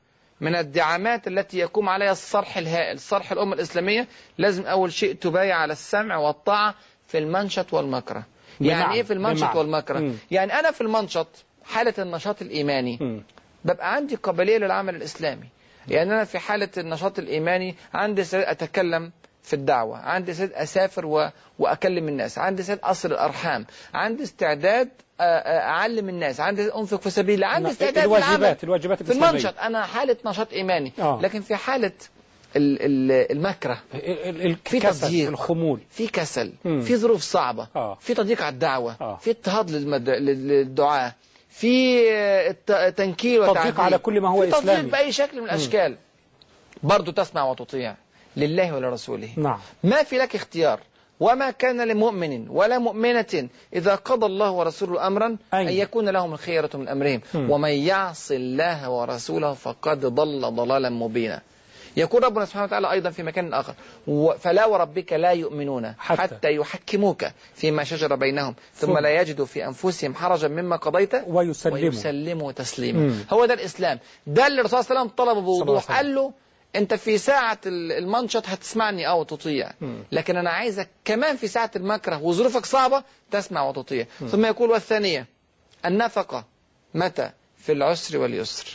Speaker 2: من الدعامات التي يقوم عليها الصرح الهائل صرح الأمة الإسلامية لازم أول شيء تبايع على السمع والطاعة في المنشط والمكره يعني
Speaker 1: بمعنى-
Speaker 2: إيه في المنشط
Speaker 1: بمعنى.
Speaker 2: والمكره
Speaker 1: مم.
Speaker 2: يعني أنا في المنشط حالة النشاط الإيماني
Speaker 1: مم.
Speaker 2: ببقى عندي قابلية للعمل الإسلامي يعني أنا في حالة النشاط الإيماني عندي أتكلم في الدعوة عندي استعداد أسافر و... وأكلم الناس عندي استعداد أصل الأرحام عندي استعداد آ- آ- أعلم الناس. عندي أنفق في سبيل الله. عندي
Speaker 1: نعم.
Speaker 2: استعداد
Speaker 1: الواجبات الواجبات
Speaker 2: في المنشط أنا حالة نشاط إيماني.
Speaker 1: آه.
Speaker 2: لكن في. ال... المكره.
Speaker 1: ال- ال-
Speaker 2: في تضييق.
Speaker 1: الخمول.
Speaker 2: في كسل.
Speaker 1: مم.
Speaker 2: في ظروف صعبة.
Speaker 1: آه.
Speaker 2: في تضييق على الدعوة.
Speaker 1: آه.
Speaker 2: في اضطهاد للمد... لل- للدعاة في آه، تنكيل
Speaker 1: تضييق
Speaker 2: وتعذيب
Speaker 1: على كل ما هو
Speaker 2: في تضييق
Speaker 1: إسلامي.
Speaker 2: بأي شكل من الأشكال. برضو تسمع وتطيع. لله ولرسوله.
Speaker 1: نعم.
Speaker 2: ما في لك اختيار. وما كان لمؤمن ولا مؤمنة إذا قضى الله ورسوله أمرا؟ أن يكون لهم الخيرة من أمرهم. ومن يعص الله ورسوله فقد ضل ضلالا مبينا يقول ربنا سبحانه وتعالى أيضا في مكان آخر فلا وربك لا يؤمنون
Speaker 1: حتى.
Speaker 2: حتى, يحكموك فيما شجر بينهم ثم
Speaker 1: ثم.
Speaker 2: لا يجدوا في أنفسهم حرجا مما قضيت
Speaker 1: ويسلموا
Speaker 2: ويسلموا تسليما. هو ده الإسلام ده اللي الرسول صلى الله عليه وسلم طلبه بوضوح. قال له انت في ساعة ال- المنشط هتسمعني. أو تطيع
Speaker 1: مم.
Speaker 2: لكن أنا عايزك كمان في ساعة المكره وظروفك صعبة تسمع وتطيع. ثم يقول والثانية النفقة متى؟ في العسر واليسر.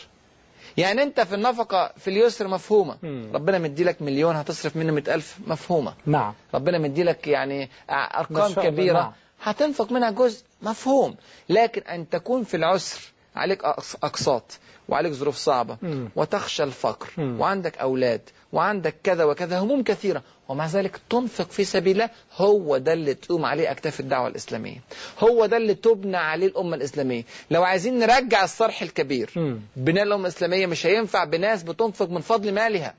Speaker 2: يعني انت في النفقة في اليسر مفهومة.
Speaker 1: مم.
Speaker 2: ربنا مدي لك مليون هتصرف منه مئة ألف مفهومة.
Speaker 1: نعم.
Speaker 2: ربنا مدي لك يعني أرقام كبيرة.
Speaker 1: نعم.
Speaker 2: هتنفق منها جزء مفهوم. لكن أن تكون في العسر عليك أقس- أقساط. وعليك ظروف صعبة.
Speaker 1: مم.
Speaker 2: وتخشى الفقر. وعندك أولاد. وعندك كذا وكذا. هموم كثيرة. ومع ذلك تنفق في سبيل الله. هو ده اللي تقوم عليه أكتاف الدعوة الإسلامية. هو ده اللي تبنى عليه الأمة الإسلامية. لو عايزين نرجع الصرح الكبير. بناء الأمة الإسلامية مش هينفع بناس بتنفق من فضل مالها.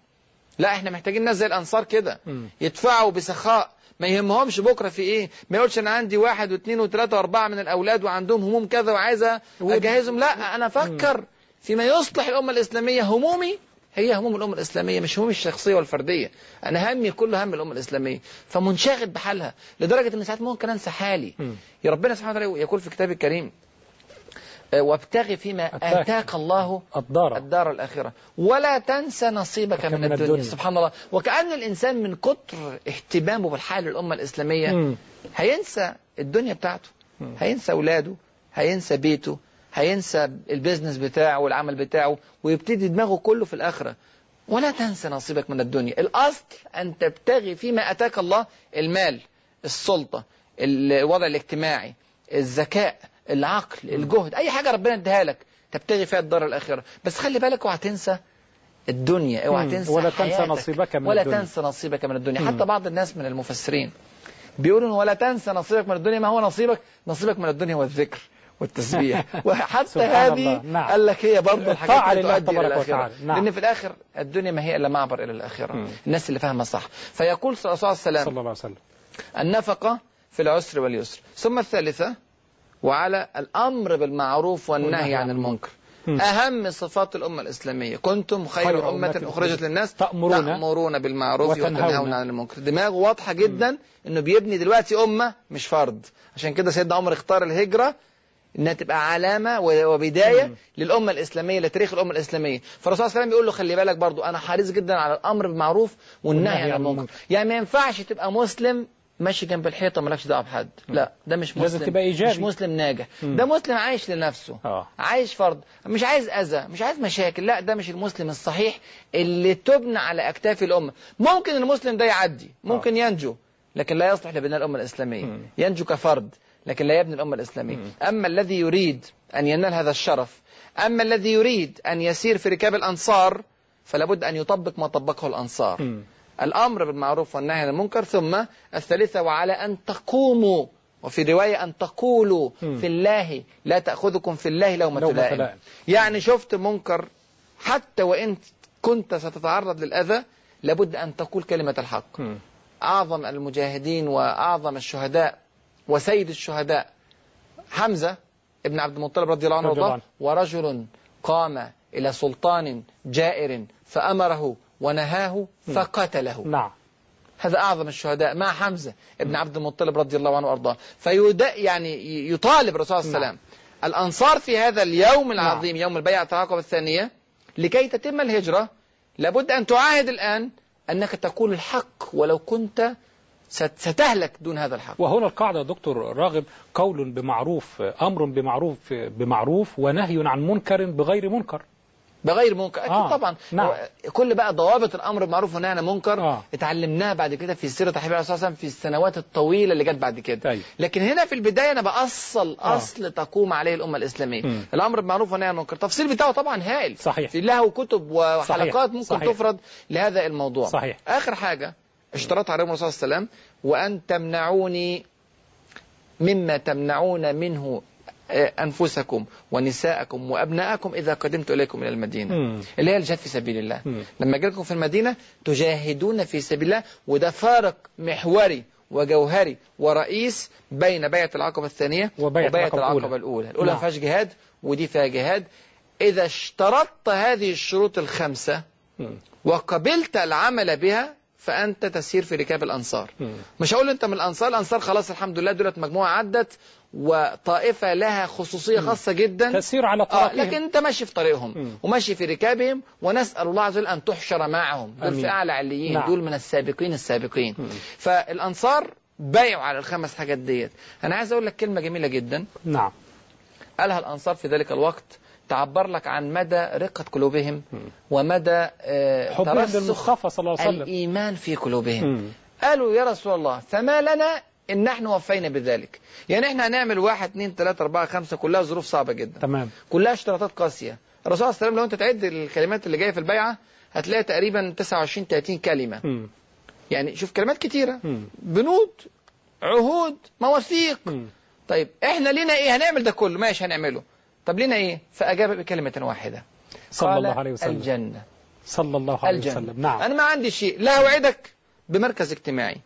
Speaker 2: لا إحنا محتاجين ناس زي الأنصار كده. يدفعوا بسخاء. ما يهمهمش بكرة في إيه. ما يقولش أنا عندي واحد واثنين وثلاثة وأربعة من الأولاد وعندهم هموم كذا وعايزة أجهزهم. لا أنا أفكر. فيما يصلح الأمة الإسلامية همومي هي هموم الأمة الإسلامية مش همومي الشخصية والفردية أنا همي كله هم الأمة الإسلامية فمنشغل بحالها لدرجة ان ساعات ممكن أنسى حالي. يا ربنا سبحانه وتعالى يقول في كتابه الكريم آه، وابتغ فيما.
Speaker 1: أتاك
Speaker 2: الله
Speaker 1: الدار
Speaker 2: الدار الآخرة ولا تنسى نصيبك من,
Speaker 1: من
Speaker 2: الدنيا.
Speaker 1: الدنيا.
Speaker 2: سبحان الله وكأن الإنسان من كتر اهتمامه بالحال الأمة الإسلامية
Speaker 1: مم.
Speaker 2: هينسى الدنيا بتاعته هينسى أولاده هينسى بيته هينسى ال business بتاعه والعمل بتاعه ويبتدي دماغه كله في الآخرة ولا تنسى نصيبك من الدنيا الأصل أن تبتغي فيما أتاك الله المال السلطة الوضع الاجتماعي الذكاء العقل الجهد أي حاجة ربنا اديها لك تبتغي فيها الدار الآخرة بس خلي بالك اوعى تنسى الدنيا اوعى. تنسى
Speaker 1: ولا تنسى. نصيبك من
Speaker 2: ولا
Speaker 1: الدنيا.
Speaker 2: تنسى نصيبك من الدنيا. حتى بعض الناس من المفسرين بيقولوا ولا تنسى نصيبك من الدنيا ما هو نصيبك نصيبك من الدنيا والذكر والتسبيح وحتى هذه.
Speaker 1: نعم.
Speaker 2: قال لك هي برضه الحاجات اللي تؤدي الآخرة
Speaker 1: وتعالى. نعم.
Speaker 2: لأن في الآخر الدنيا ما هي إلا معبر إلى الآخرة
Speaker 1: مم.
Speaker 2: الناس اللي فاهمة صح فيقول صلى الله عليه وسلم
Speaker 1: صلى الله عليه وسلم
Speaker 2: النفقة في العسر واليسر ثم الثالثة وعلى الأمر بالمعروف والنهي عن المنكر. أهم صفات الأمة الإسلامية كنتم خير,
Speaker 1: خير
Speaker 2: أمة
Speaker 1: أمة
Speaker 2: أخرجت للناس
Speaker 1: تأمرون
Speaker 2: تأمرون بالمعروف
Speaker 1: وتنهون
Speaker 2: عن المنكر دماغه واضحة جدا إنه بيبني دلوقتي أمة مش فرد عشان كده سيدنا عمر اختار الهجرة إنها تبقى علامة
Speaker 1: وبداية.
Speaker 2: للأمة الإسلامية لتاريخ الأمة الإسلامية. فالرسول صلى الله عليه وسلم يقول له خلي بالك برضو أنا حريص جدا على الأمر بالمعروف والنهي عن المنكر. يعني ما ينفعش تبقى مسلم ماشي جنب الحيطة مالكش دعوة بحد. لا ده مش مسلم.
Speaker 1: لازم تبقى إيجابي.
Speaker 2: مش مسلم ناجح.
Speaker 1: مم.
Speaker 2: ده مسلم عايش لنفسه.
Speaker 1: آه.
Speaker 2: عايش فرد مش عايز أذى مش عايز مشاكل. لا ده مش المسلم الصحيح اللي تبنى على أكتاف الأمة. ممكن المسلم ده يعدي ممكن ينجو لكن لا يصلح لبناء الأمة الإسلامية.
Speaker 1: مم.
Speaker 2: ينجو كفرد. لكن لا يبني الأمة الإسلامية
Speaker 1: مم.
Speaker 2: أما الذي يريد أن ينال هذا الشرف أما الذي يريد أن يسير في ركاب الأنصار فلا بد أن يطبق ما طبقه الأنصار
Speaker 1: مم.
Speaker 2: الأمر بالمعروف والنهي عن المنكر ثم الثالثة وعلى أن تقوموا وفي رواية أن تقولوا. في الله لا تأخذكم في الله لومة
Speaker 1: لومة
Speaker 2: لائم. يعني شفت منكر حتى وإن كنت ستتعرض للأذى لابد أن تقول كلمة الحق. أعظم المجاهدين وأعظم الشهداء وسيد الشهداء حمزة ابن عبد المطلب رضي الله عنه وارضاه ورجل قام إلى سلطان جائر فأمره ونهاه فقتله.
Speaker 1: نعم.
Speaker 2: هذا أعظم الشهداء مع حمزة ابن عبد المطلب رضي الله عنه وأرضاه. فيد يعني يطالب الرسول صلى الله عليه وسلم. الأنصار في هذا اليوم العظيم يوم البيعة العقبة الثانية لكي تتم الهجرة لابد أن تعاهد الآن أنك تقول الحق ولو كنت ستهلك دون هذا الحق
Speaker 1: وهنا القاعدة يا دكتور راغب قول بمعروف أمر بمعروف بمعروف ونهي عن منكر بغير منكر
Speaker 2: بغير منكر أكيد
Speaker 1: آه،
Speaker 2: طبعا
Speaker 1: نعم.
Speaker 2: كل بقى ضوابط الأمر بالمعروف والنهي عن المنكر
Speaker 1: آه.
Speaker 2: اتعلمناها بعد كده في سيرة حبيب الله صلى الله عليه وسلم في السنوات الطويلة اللي جت بعد كده
Speaker 1: طيب.
Speaker 2: لكن هنا في البداية أنا بأصل
Speaker 1: آه.
Speaker 2: أصل تقوم عليه الأمة الإسلامية
Speaker 1: مم.
Speaker 2: الأمر بالمعروف والنهي عن المنكر التفصيل بتاعه طبعا هائل
Speaker 1: صحيح.
Speaker 2: في له كتب وحلقات
Speaker 1: صحيح.
Speaker 2: ممكن
Speaker 1: صحيح.
Speaker 2: تفرد لهذا الموضوع
Speaker 1: صحيح.
Speaker 2: آخر حاجة اشترط عليهم الرسول صلى الله عليه وسلم وأن تمنعوني مما تمنعون منه آه، أنفسكم ونساءكم وأبناءكم إذا قدمت إليكم إلى المدينة
Speaker 1: مم.
Speaker 2: اللي هي الجهاد في سبيل الله
Speaker 1: مم.
Speaker 2: لما أجي لكم في المدينة تجاهدون في سبيل الله وده فارق محوري وجوهري ورئيس بين بيعة العقبة الثانية
Speaker 1: وبيعة العقبة
Speaker 2: العقبة
Speaker 1: الأولى.
Speaker 2: الأولى الأولى ما
Speaker 1: نعم.
Speaker 2: فيهاش جهاد ودي فيها جهاد إذا اشترطت هذه الشروط الخمسة
Speaker 1: مم.
Speaker 2: وقبلت العمل بها فأنت تسير في ركاب الأنصار. مش هقول أنت من الأنصار الأنصار خلاص الحمد لله دولت مجموعة عدت وطائفة لها خصوصية خاصة جدا
Speaker 1: تسير على
Speaker 2: آه
Speaker 1: طريقهم
Speaker 2: لكن أنت ماشي في طريقهم. وماشي في ركابهم ونسأل الله عز وجل أن تحشر معهم دول
Speaker 1: آمين.
Speaker 2: في اعلى عليين
Speaker 1: نعم.
Speaker 2: دول من السابقين السابقين
Speaker 1: مم.
Speaker 2: فالأنصار بايعوا على الخمس حاجات ديت أنا عايز أقول لك كلمة جميلة جدا
Speaker 1: نعم
Speaker 2: قالها الأنصار في ذلك الوقت تعبر لك عن مدى رقة قلوبهم ومدى آه، ترسخ
Speaker 1: صلى الله عليه وسلم.
Speaker 2: الإيمان في قلوبهم. قالوا يا رسول الله فما لنا إن نحن وفينا بذلك. يعني إحنا هنعمل واحد اثنين ثلاثة أربعة خمسة كلها ظروف صعبة جدا.
Speaker 1: تمام.
Speaker 2: كلها اشتراطات قاسية. الرسول صلى الله عليه وسلم لو أنت تعد الكلمات اللي جاية في البيعة هتلاقي تقريبا 29 30 كلمة.
Speaker 1: مم.
Speaker 2: يعني شوف كلمات كتيرة.
Speaker 1: مم.
Speaker 2: بنود عهود مواثيق. طيب إحنا لينا إيه؟ هنعمل ده كله. ماشي هنعمله. طب لينا إيه؟ فأجاب بكلمة واحدة.
Speaker 1: صلى الله عليه وسلم.
Speaker 2: الجنة.
Speaker 1: صلى الله عليه
Speaker 2: الجنة.
Speaker 1: وسلم. نعم.
Speaker 2: أنا ما عندي شيء. لا أوعدك بمركز اجتماعي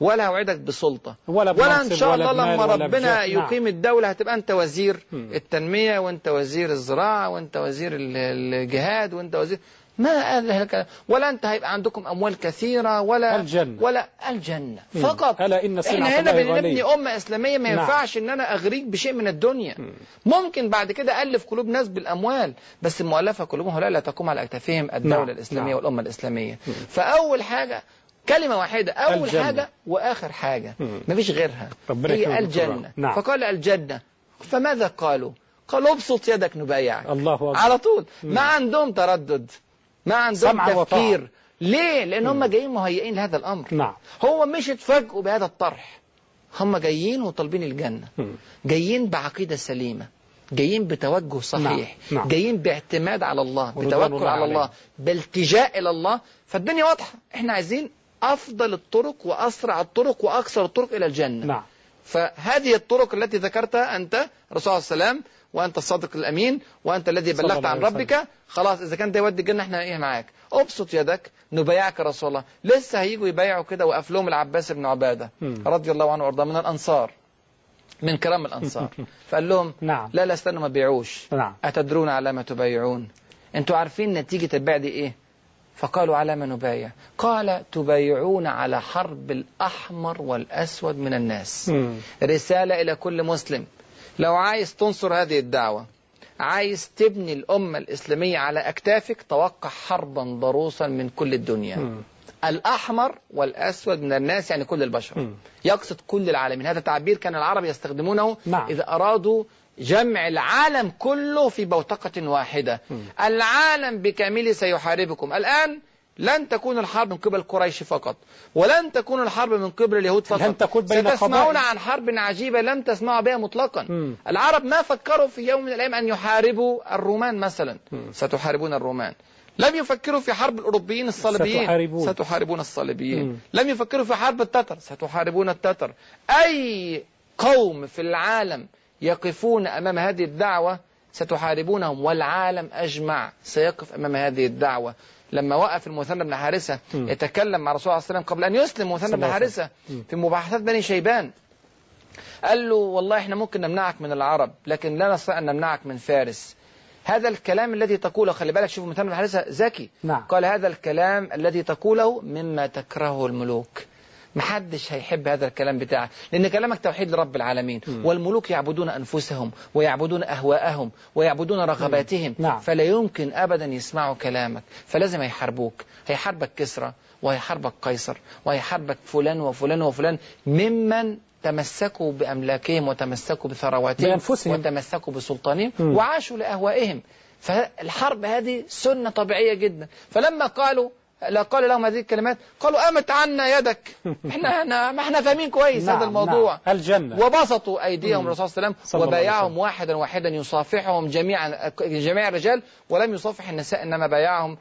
Speaker 2: ولا أوعدك بسلطة
Speaker 1: ولا
Speaker 2: ولا إن شاء الله لما ربنا.
Speaker 1: نعم.
Speaker 2: يقيم الدولة هتبقى أنت وزير. التنمية وأنت وزير الزراعة وأنت وزير ال- الجهاد وأنت وزير ما قال هلك- ولا أنت هيبقى عندكم أموال كثيرة ولا
Speaker 1: الجنة.
Speaker 2: ولا الجنة
Speaker 1: مم.
Speaker 2: فقط
Speaker 1: ألا إن سلعة
Speaker 2: إحنا هنا بنبني. أمة إسلامية ما
Speaker 1: نعم.
Speaker 2: ينفعش إن أنا أغريك بشيء من الدنيا ممكن بعد كده ألف قلوب ناس بالأموال بس المؤلفة قلوبهم لا لا تقوم على أكتافهم الدولة
Speaker 1: نعم.
Speaker 2: الإسلامية
Speaker 1: نعم.
Speaker 2: والأمة الإسلامية فأول حاجة كلمة واحدة أول
Speaker 1: الجنة.
Speaker 2: حاجة وآخر حاجة
Speaker 1: مم.
Speaker 2: مفيش غيرها هي الجنة.
Speaker 1: نعم.
Speaker 2: فقال الجنة فماذا قالوا قالوا ابسط يدك نبايعك
Speaker 1: الله أكبر
Speaker 2: على طول ما عندهم تردد ما عندهم
Speaker 1: وطاعة.
Speaker 2: تفكير. ليه؟ لأن هم جايين مهيئين لهذا الأمر.
Speaker 1: نعم.
Speaker 2: هو مش اتفاجئوا بهذا الطرح. هم جايين وطالبين الجنة.
Speaker 1: مم.
Speaker 2: جايين بعقيدة سليمة. جايين بتوجه صحيح.
Speaker 1: نعم، نعم.
Speaker 2: جايين باعتماد على الله بتوكل
Speaker 1: الله
Speaker 2: على الله. بالتجاء إلى الله. فالدنيا واضحة. إحنا عايزين أفضل الطرق وأسرع الطرق وأكثر الطرق إلى الجنة.
Speaker 1: نعم.
Speaker 2: فهذه الطرق التي ذكرتها أنت الرسول عليه السلام وأنت الصادق الأمين وأنت الذي بلغت عن. ربك. خلاص إذا كان ده يودي الجنة إحنا إيه معاك؟ أبسط يدك نبايعك يا رسول الله. لسه هيجوا يبايعوا كده وقف لهم العباس بن عبادة
Speaker 1: مم.
Speaker 2: رضي الله عنه وأرضاه من الأنصار من كرام الأنصار. فقال لهم
Speaker 1: نعم.
Speaker 2: لا لا استنوا ما بيعوش
Speaker 1: نعم.
Speaker 2: أتدرون على ما تبايعون؟ أنتوا عارفين نتيجة البيع دي إيه؟ فقالوا على ما نبايع. قال تبايعون على حرب الأحمر والأسود من الناس.
Speaker 1: مم.
Speaker 2: رسالة إلى كل مسلم. لو عايز تنصر هذه الدعوة عايز تبني الأمة الإسلامية على أكتافك توقع حربا ضروسا من كل الدنيا
Speaker 1: مم.
Speaker 2: الأحمر والأسود من الناس يعني كل البشر
Speaker 1: مم.
Speaker 2: يقصد كل العالمين هذا تعبير كان العرب يستخدمونه
Speaker 1: نعم.
Speaker 2: إذا أرادوا جمع العالم كله في بوتقة واحدة
Speaker 1: مم.
Speaker 2: العالم بكامله سيحاربكم الآن لن تكون الحرب من قبل قريش فقط ولن تكون الحرب من قبل اليهود فقط
Speaker 1: لن تكون بين
Speaker 2: ستسمعون
Speaker 1: قبائل.
Speaker 2: عن حرب عجيبة لم تسمعوا بها مطلقا
Speaker 1: مم.
Speaker 2: العرب ما فكروا في يوم من الأيام أن يحاربوا الرومان مثلا
Speaker 1: مم.
Speaker 2: ستحاربون الرومان لم يفكروا في حرب الأوروبيين الصليبيين
Speaker 1: ستحاربون.
Speaker 2: ستحاربون الصليبيين
Speaker 1: مم.
Speaker 2: لم يفكروا في حرب التتر ستحاربون التتر أي قوم في العالم يقفون أمام هذه الدعوة ستحاربونهم والعالم أجمع سيقف أمام هذه الدعوة لما وقف المثنى بن حارثة. يتكلم مع الرسول عليه الصلاة والسلام قبل أن يسلم
Speaker 1: صلى
Speaker 2: مثنى بن
Speaker 1: الله عليه
Speaker 2: حارثة. في مباحثات بني شيبان. قال له والله إحنا ممكن نمنعك من العرب لكن لا نستطيع أن نمنعك من فارس. هذا الكلام الذي تقوله خلي بالك شوف مثنى بن حارثة ذكي
Speaker 1: نعم.
Speaker 2: قال هذا الكلام الذي تقوله مما تكرهه الملوك. محدش هيحب هذا الكلام بتاعك لأن كلامك توحيد لرب العالمين
Speaker 1: مم.
Speaker 2: والملوك يعبدون أنفسهم ويعبدون أهواءهم ويعبدون رغباتهم
Speaker 1: نعم.
Speaker 2: فلا يمكن أبدا يسمعوا كلامك فلازم هيحاربوك هيحاربك كسرى وهيحاربك قيصر وهيحاربك فلان وفلان وفلان ممن تمسكوا بأملاكهم وتمسكوا بثرواتهم
Speaker 1: بأنفسهم.
Speaker 2: وتمسكوا بسلطانهم
Speaker 1: مم.
Speaker 2: وعاشوا لأهوائهم فالحرب هذه سنة طبيعية جدا فلما قالوا لا قال لهم هذه الكلمات. قالوا أمت عنا يدك. إحنا إحنا ما إحنا فاهمين كويس
Speaker 1: نعم
Speaker 2: هذا الموضوع.
Speaker 1: نعم. الجنة.
Speaker 2: وبسطوا أيديهم. الرسول صلى الله عليه وسلم وبايعهم. واحدا واحدا يصافحهم جميعا جميع الرجال. ولم يصافح النساء إنما بايعهم.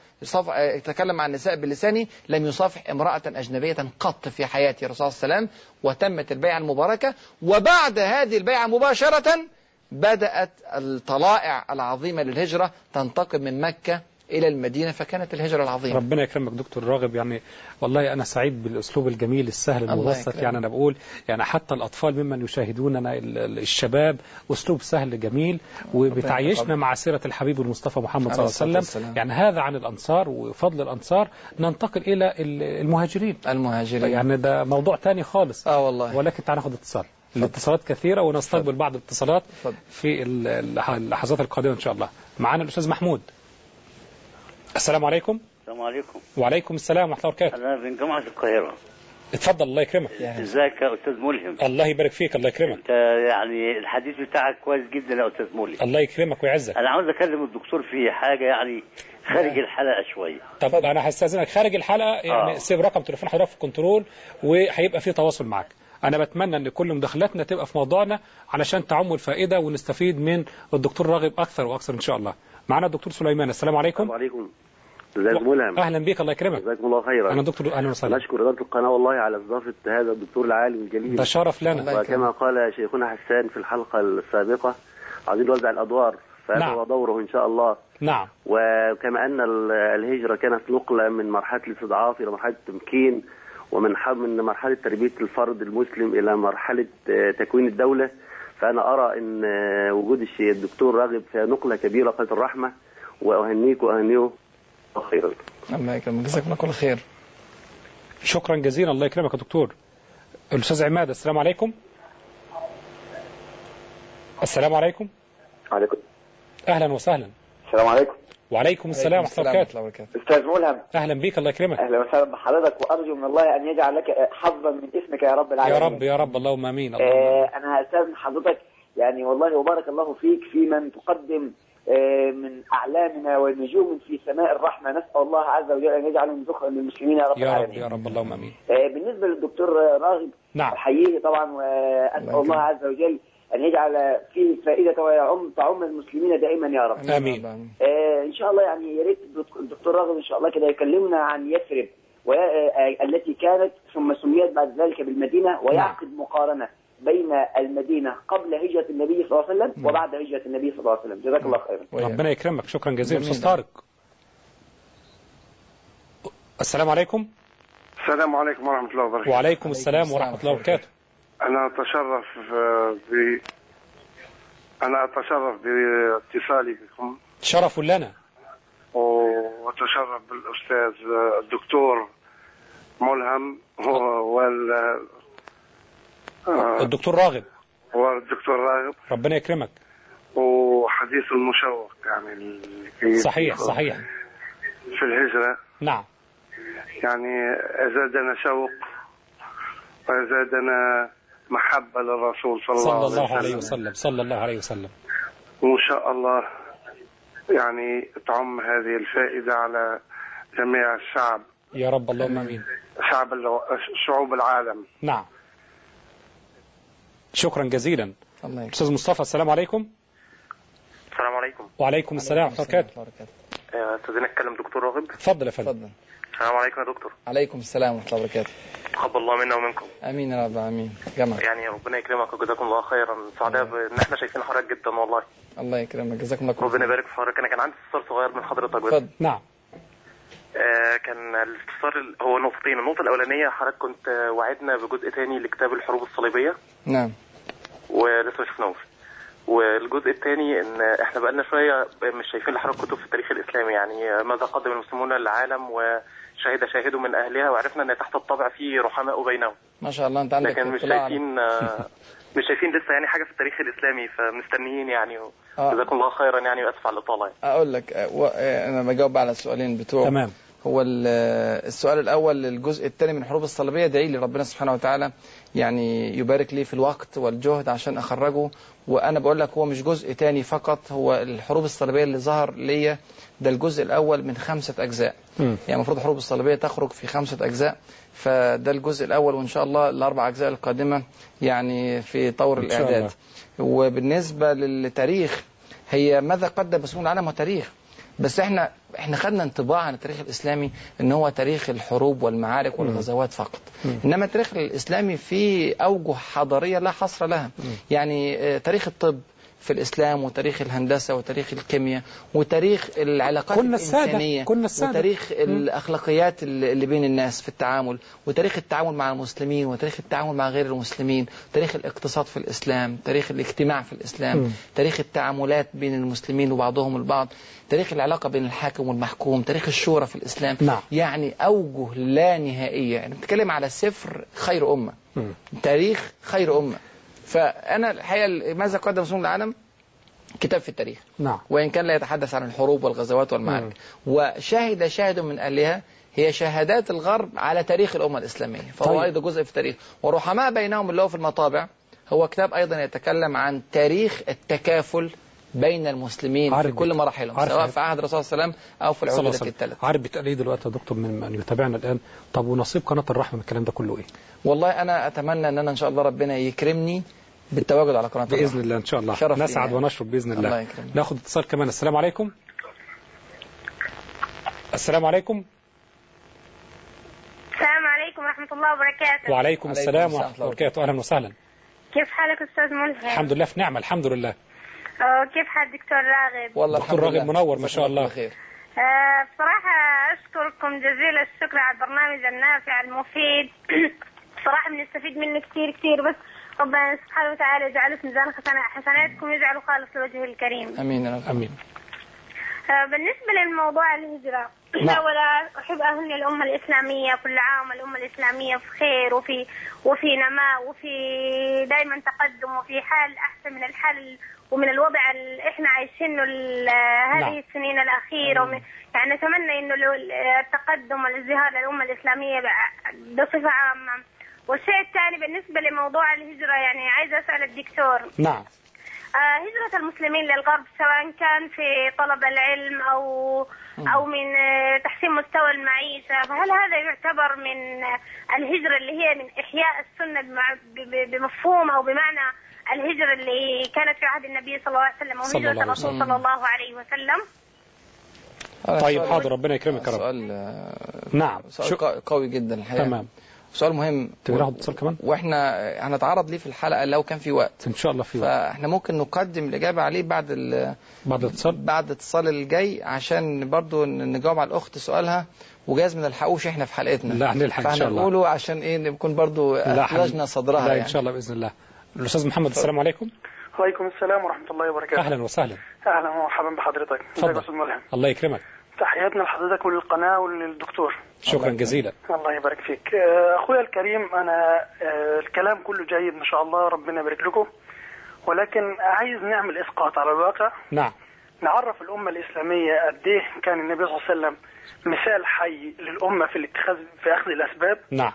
Speaker 2: تكلم عن النساء بلسانه لم يصافح امرأة أجنبية قط في حياته الرسول صلى الله عليه وسلم. وتمت البيعة المباركة. وبعد هذه البيعة مباشرة بدأت الطلائع العظيمة للهجرة تنتقل من مكة إلى المدينة فكانت الهجرة العظيمة.
Speaker 1: ربنا يكرمك دكتور راغب يعني والله أنا سعيد بالأسلوب الجميل السهل المبسط. يعني أنا بقول يعني حتى الأطفال ممن يشاهدوننا ال- ال- الشباب أسلوب سهل جميل وبتعيشنا. مع سيرة الحبيب المصطفى محمد صلى الله عليه وسلم. يعني هذا عن الأنصار وفضل الأنصار. ننتقل إلى ال- المهاجرين.
Speaker 2: المهاجرين.
Speaker 1: يعني ده موضوع تاني خالص.
Speaker 2: آه والله.
Speaker 1: ولكن تعال ناخد اتصال. الاتصالات كثيرة ونستقبل بعض الاتصالات. في ال- اللح- اللحظات القادمة إن شاء الله. معانا الأستاذ محمود. السلام عليكم.
Speaker 3: السلام عليكم.
Speaker 1: وعليكم السلام ورحمة الله وبركاته.
Speaker 3: أنا من جامعه القاهرة.
Speaker 1: اتفضل الله يكرمك.
Speaker 2: يعني.
Speaker 3: ازيك يا أستاذ ملهم.
Speaker 1: الله يبارك فيك الله يكرمك.
Speaker 3: أنت يعني الحديث بتاعك كويس جدا يا أستاذ ملهم.
Speaker 1: الله يكرمك ويعزك.
Speaker 3: أنا عاوز أكلم الدكتور في حاجة يعني خارج الحلقة شوية.
Speaker 1: طب أنا هستأذنك. خارج الحلقة يعني
Speaker 3: آه.
Speaker 1: سيب رقم تليفون حضرتك في الكنترول وهيبقى في تواصل معك أنا بتمنى أن كل مداخلاتنا تبقى في موضوعنا علشان تعم الفائدة ونستفيد من الدكتور راغب أكثر وأكثر إن شاء الله. معنا الدكتور سليمان. السلام عليكم.
Speaker 3: السلام عليكم ازيك ملهم
Speaker 1: أهلا بك الله يكرمك.
Speaker 3: جزاكم الله خيرا.
Speaker 1: أنا دكتور أهلا وسهلا.
Speaker 3: نشكر إدارة القناة والله على استضافة هذا الدكتور العالم الجليل.
Speaker 1: ده شرف لنا.
Speaker 2: الله
Speaker 3: وكما قال شيخنا حسان في الحلقة السابقة عايزين نوزع الأدوار. فهذا
Speaker 1: نعم.
Speaker 3: هو دوره إن شاء الله.
Speaker 1: نعم.
Speaker 3: وكما أن ال- الهجرة كانت نقلة من مرحلة الاستضعاف إلى مرحلة التمكين ومن من مرحلة تربية الفرد المسلم إلى مرحلة آه، تكوين الدولة. فأنا أرى أن وجود الشيء الدكتور راغب في نقلة كبيرة قناة الرحمة وأهنيك وأهنيه خيرا
Speaker 2: الله يكرمك. جزاكم الله كل خير.
Speaker 1: شكرا جزيلا. الله يكرمك يا دكتور. الأستاذ عماد السلام عليكم. السلام عليكم.
Speaker 4: عليكم.
Speaker 1: أهلا وسهلا.
Speaker 4: السلام عليكم.
Speaker 1: وعليكم السلام ورحمة الله وبركاته.
Speaker 2: الله
Speaker 4: أستاذ ملهم.
Speaker 1: أهلا بك الله يكرمك.
Speaker 4: أهلا وسهلا. بحضرتك وأرجو من الله أن يجعل لك حظا من اسمك يا رب
Speaker 1: يا
Speaker 4: العالمين
Speaker 1: رب يا رب. اللهم آمين. اللهم
Speaker 4: آه
Speaker 1: آمين.
Speaker 4: أنا استاذن حضرتك يعني والله وبارك الله فيك في من تقدم آه من أعلامنا ونجوم في سماء الرحمة. نسأل الله عز وجل أن يجعلهم ذخرا للمسلمين يا رب
Speaker 1: يا رب
Speaker 4: العالمين.
Speaker 1: يا رب. اللهم آمين.
Speaker 4: آه بالنسبة للدكتور راغب
Speaker 1: نعم.
Speaker 4: احييه طبعا وأسأل
Speaker 2: الله
Speaker 4: الله عز وجل أن يجعل فيه فائدة ويعم تعم المسلمين دائما يا رب.
Speaker 1: آمين.
Speaker 4: آه، إن شاء الله يعني يا ريت الدك- الدكتور راغب إن شاء الله كده يكلمنا عن يثرب آه، التي كانت ثم سميت بعد ذلك بالمدينة ويعقد مقارنة بين المدينة قبل هجرة النبي صلى الله عليه وسلم وبعد هجرة النبي صلى الله عليه وسلم. جزاك الله خيرا.
Speaker 1: ربنا يكرمك. شكرا جزيلا. أستاذ طارق. السلام عليكم.
Speaker 5: السلام عليكم ورحمة الله وبركاته.
Speaker 1: وعليكم السلام
Speaker 2: السلام
Speaker 1: ورحمة الله وبركاته.
Speaker 5: أنا أتشرف آه، ب أنا أتشرف باتصالي بكم.
Speaker 1: شرف لنا.
Speaker 5: وأتشرف بالأستاذ آه، الدكتور ملهم وال آه،
Speaker 1: الدكتور راغب.
Speaker 5: والدكتور راغب.
Speaker 1: ربنا يكرمك.
Speaker 5: وحديث المشوق يعني
Speaker 1: صحيح صحيح.
Speaker 5: في الهجرة.
Speaker 1: نعم.
Speaker 5: يعني أزادنا شوق وأزادنا محبة للرسول صلى الله,
Speaker 1: صلى الله
Speaker 5: عليه
Speaker 1: عليه
Speaker 5: وسلم
Speaker 1: صلى الله عليه وسلم.
Speaker 5: وإن شاء الله يعني تعم هذه الفائدة على جميع الشعب.
Speaker 1: يا رب اللهم آمين.
Speaker 5: شعب شعوب العالم.
Speaker 1: نعم. شكرا جزيلا.
Speaker 2: الله
Speaker 1: أستاذ مصطفى السلام عليكم.
Speaker 6: السلام عليكم.
Speaker 1: وعليكم السلام. ورحمة الله وبركاته
Speaker 6: استاذنا اتكلم دكتور راغب؟
Speaker 1: اتفضل يا فندم.
Speaker 2: تفضل.
Speaker 6: السلام عليكم يا دكتور.
Speaker 2: عليكم السلام ورحمة الله وبركاته.
Speaker 6: تقبل الله منا ومنكم.
Speaker 2: آمين يا رب العالمين جمع
Speaker 6: يعني ربنا يكرمك وجزاكم الله خيرا. سعداء بان إحنا شايفين حضرتك جدا والله.
Speaker 2: الله يكرمك جزاكم الله كل
Speaker 6: ربنا
Speaker 2: خير
Speaker 6: يبارك في حضرتك. أنا كان عندي استفسار صغير من حضرتك بس.
Speaker 2: اتفضل.
Speaker 1: نعم.
Speaker 6: آه كان الاستفسار ال- هو نقطتين. النقطة الأولانية حضرتك كنت وعدنا بجزء تاني لكتاب الحروب الصليبية.
Speaker 2: نعم.
Speaker 6: ولسه ما شفناهوش. والجزء الثاني إن إحنا بقالنا شوية مش شايفين لحضرتك كتب في التاريخ الإسلامي. يعني ماذا قدم المسلمون للعالم وشهد شاهد من أهلها وعرفنا أن تحت الطبع في رحماء بينهم
Speaker 2: ما شاء الله أنت عندك
Speaker 6: لكن مش شايفين آه، مش شايفين لسه يعني حاجة في التاريخ الإسلامي فمستنيين يعني
Speaker 2: آه.
Speaker 6: جزاكم الله خيرا يعني واسف على الاطاله يعني.
Speaker 2: أقول لك و- أه، أنا بجاوب على السؤالين بتوع
Speaker 1: تمام
Speaker 2: هو ال- السؤال الأول الجزء الثاني من الحروب الصليبية دعي لي ربنا سبحانه وتعالى يعني يبارك لي في الوقت والجهد عشان أخرجه. وأنا بقول لك هو مش جزء تاني فقط هو الحروب الصليبية اللي ظهر ليا ده الجزء الأول من خمسة أجزاء.
Speaker 1: مم.
Speaker 2: يعني المفروض الحروب الصليبية تخرج في خمسة أجزاء فده الجزء الأول وإن شاء الله الأربع أجزاء القادمة يعني في طور الإعداد. وبالنسبة للتاريخ هي ماذا قدم مسلمون العالم هو تاريخ. بس إحنا إحنا خدنا انطباع عن التاريخ الإسلامي إن هو تاريخ الحروب والمعارك والغزوات فقط. إنما التاريخ الإسلامي فيه أوجه حضارية لا حصر لها. يعني آه، تاريخ الطب في الإسلام وتاريخ الهندسة وتاريخ الكيمياء وتاريخ العلاقات
Speaker 1: كنا السادة،
Speaker 2: الإنسانية
Speaker 1: كنا السادة.
Speaker 2: وتاريخ الأخلاقيات اللي بين الناس في التعامل وتاريخ التعامل مع المسلمين وتاريخ التعامل مع غير المسلمين تاريخ الاقتصاد في الإسلام تاريخ الاجتماع في الإسلام
Speaker 1: مم.
Speaker 2: تاريخ التعاملات بين المسلمين وبعضهم البعض تاريخ العلاقة بين الحاكم والمحكوم تاريخ الشورى في الإسلام
Speaker 1: نعم.
Speaker 2: يعني أوجه لا نهائية يعني بنتكلم على سفر خير أمة
Speaker 1: مم.
Speaker 2: تاريخ خير أمة فأنا الحقيقة ماذا قدم مسلمون العالم؟ كتاب في التاريخ.
Speaker 1: نعم.
Speaker 2: وإن كان لا يتحدث عن الحروب والغزوات والمعارك. وشهد شاهد من أهلها هي شهادات الغرب على تاريخ الأمة الإسلامية. فهو
Speaker 1: طيب.
Speaker 2: أيضا جزء في التاريخ. ورحماء بينهم اللي هو في المطابع هو كتاب أيضا يتكلم عن تاريخ التكافل بين المسلمين
Speaker 1: عارف
Speaker 2: في كل مراحلهم
Speaker 1: عارف
Speaker 2: سواء. في عهد الرسول صلى الله عليه وسلم أو في العهود الثلاث
Speaker 1: عارف بيتقال إيه دلوقتي يا دكتور من من يتابعنا الآن. طب ونصيب قناة الرحمة من الكلام ده كله إيه؟
Speaker 2: والله أنا أتمنى أن أنا إن شاء الله ربنا يكرمني بالتواجد على قناة
Speaker 1: بإذن
Speaker 2: الرحمة.
Speaker 1: الله إن شاء الله
Speaker 2: شرف
Speaker 1: نسعد
Speaker 2: يعني.
Speaker 1: ونشرف بإذن الله,
Speaker 2: الله يكرمك.
Speaker 1: ناخد اتصال كمان السلام عليكم السلام عليكم
Speaker 7: السلام عليكم ورحمة الله وبركاته
Speaker 1: وعليكم السلام ورحمة الله وبركاته أهلا وسهلا
Speaker 7: كيف حالك أستاذ ملهم؟
Speaker 1: الحمد لله في نعمة الحمد لله
Speaker 7: كيف حال دكتور راغب؟
Speaker 2: والله
Speaker 1: دكتور راغب. منور ما شاء الله.
Speaker 2: خير
Speaker 7: آه، بصراحة أشكركم جزيل الشكر على البرنامج النافع المفيد بصراحة بنستفيد منه كثير كثير بس ربنا سبحانه وتعالى يجعله في ميزان حسنا- حسناتكم ويجعله خالص لوجهه الكريم.
Speaker 2: رب.
Speaker 1: آمين.
Speaker 7: آه، بالنسبة للموضوع الهجرة
Speaker 1: نعم.
Speaker 7: أولا أحب أهني الأمة الإسلامية كل عام الأمة الإسلامية في خير وفي وفي نماء وفي دائما تقدم وفي حال أحسن من الحال ومن الوضع اللي إحنا عايشينه هذه
Speaker 1: نعم.
Speaker 7: السنين الأخيرة. ومن يعني نتمنى إنه التقدم والازدهار للأمة الإسلامية بصفة عامة. والشيء الثاني بالنسبة لموضوع الهجرة يعني عايزة أسأل الدكتور.
Speaker 1: نعم.
Speaker 7: آه، هجرة المسلمين للغرب سواء كان في طلب العلم أو أو من آه، تحسين مستوى المعيشة فهل هذا يعتبر من آه، الهجرة اللي هي من إحياء السنة بمفهوم أو بمعنى الهجرة اللي كانت في عهد النبي صلى الله عليه وسلم وهجرة الرسول. صلى الله عليه وسلم؟
Speaker 1: طيب حاضر ربنا يكرمك يا رب.
Speaker 2: سؤال
Speaker 1: نعم.
Speaker 2: سؤال قوي جدا الحقيقة.
Speaker 1: تمام.
Speaker 2: سؤال مهم.
Speaker 1: تبي ناخد اتصال كمان؟
Speaker 2: وإحنا هنتعرض ليه في الحلقة لو كان في وقت.
Speaker 1: إن شاء الله في وقت.
Speaker 2: فاحنا ممكن نقدم الإجابة عليه بعد ال-
Speaker 1: بعد الاتصال؟
Speaker 2: بعد الاتصال الجاي عشان برضو نجاوب على الأخت سؤالها وجايز ما نلحقوش إحنا في حلقتنا.
Speaker 1: لا هنلحق إن شاء الله.
Speaker 2: فهنقوله عشان إيه نكون برضو
Speaker 1: لا
Speaker 2: أخرجنا صدرها
Speaker 1: لا
Speaker 2: يعني.
Speaker 1: ان شاء الله بإذن الله. الأستاذ محمد السلام عليكم.
Speaker 5: وعليكم السلام ورحمة الله وبركاته.
Speaker 1: أهلا وسهلا.
Speaker 5: أهلا ومرحبا بحضرتك. إزيك يا
Speaker 1: اتفضل. الله يكرمك.
Speaker 5: تحياتنا لحضرتك وللقناة وللدكتور.
Speaker 1: شكرا جزيلا.
Speaker 5: الله يبارك فيك. آه، أخويا الكريم أنا آه، الكلام كله جيد ما شاء الله ربنا يبارك لكم. ولكن عايز نعمل إسقاط على الواقع.
Speaker 1: نعم.
Speaker 5: نعرف الأمة الإسلامية قد إيه كان النبي صلى الله عليه وسلم مثال حي للأمة في الاتخاذ في أخذ الأسباب.
Speaker 1: نعم.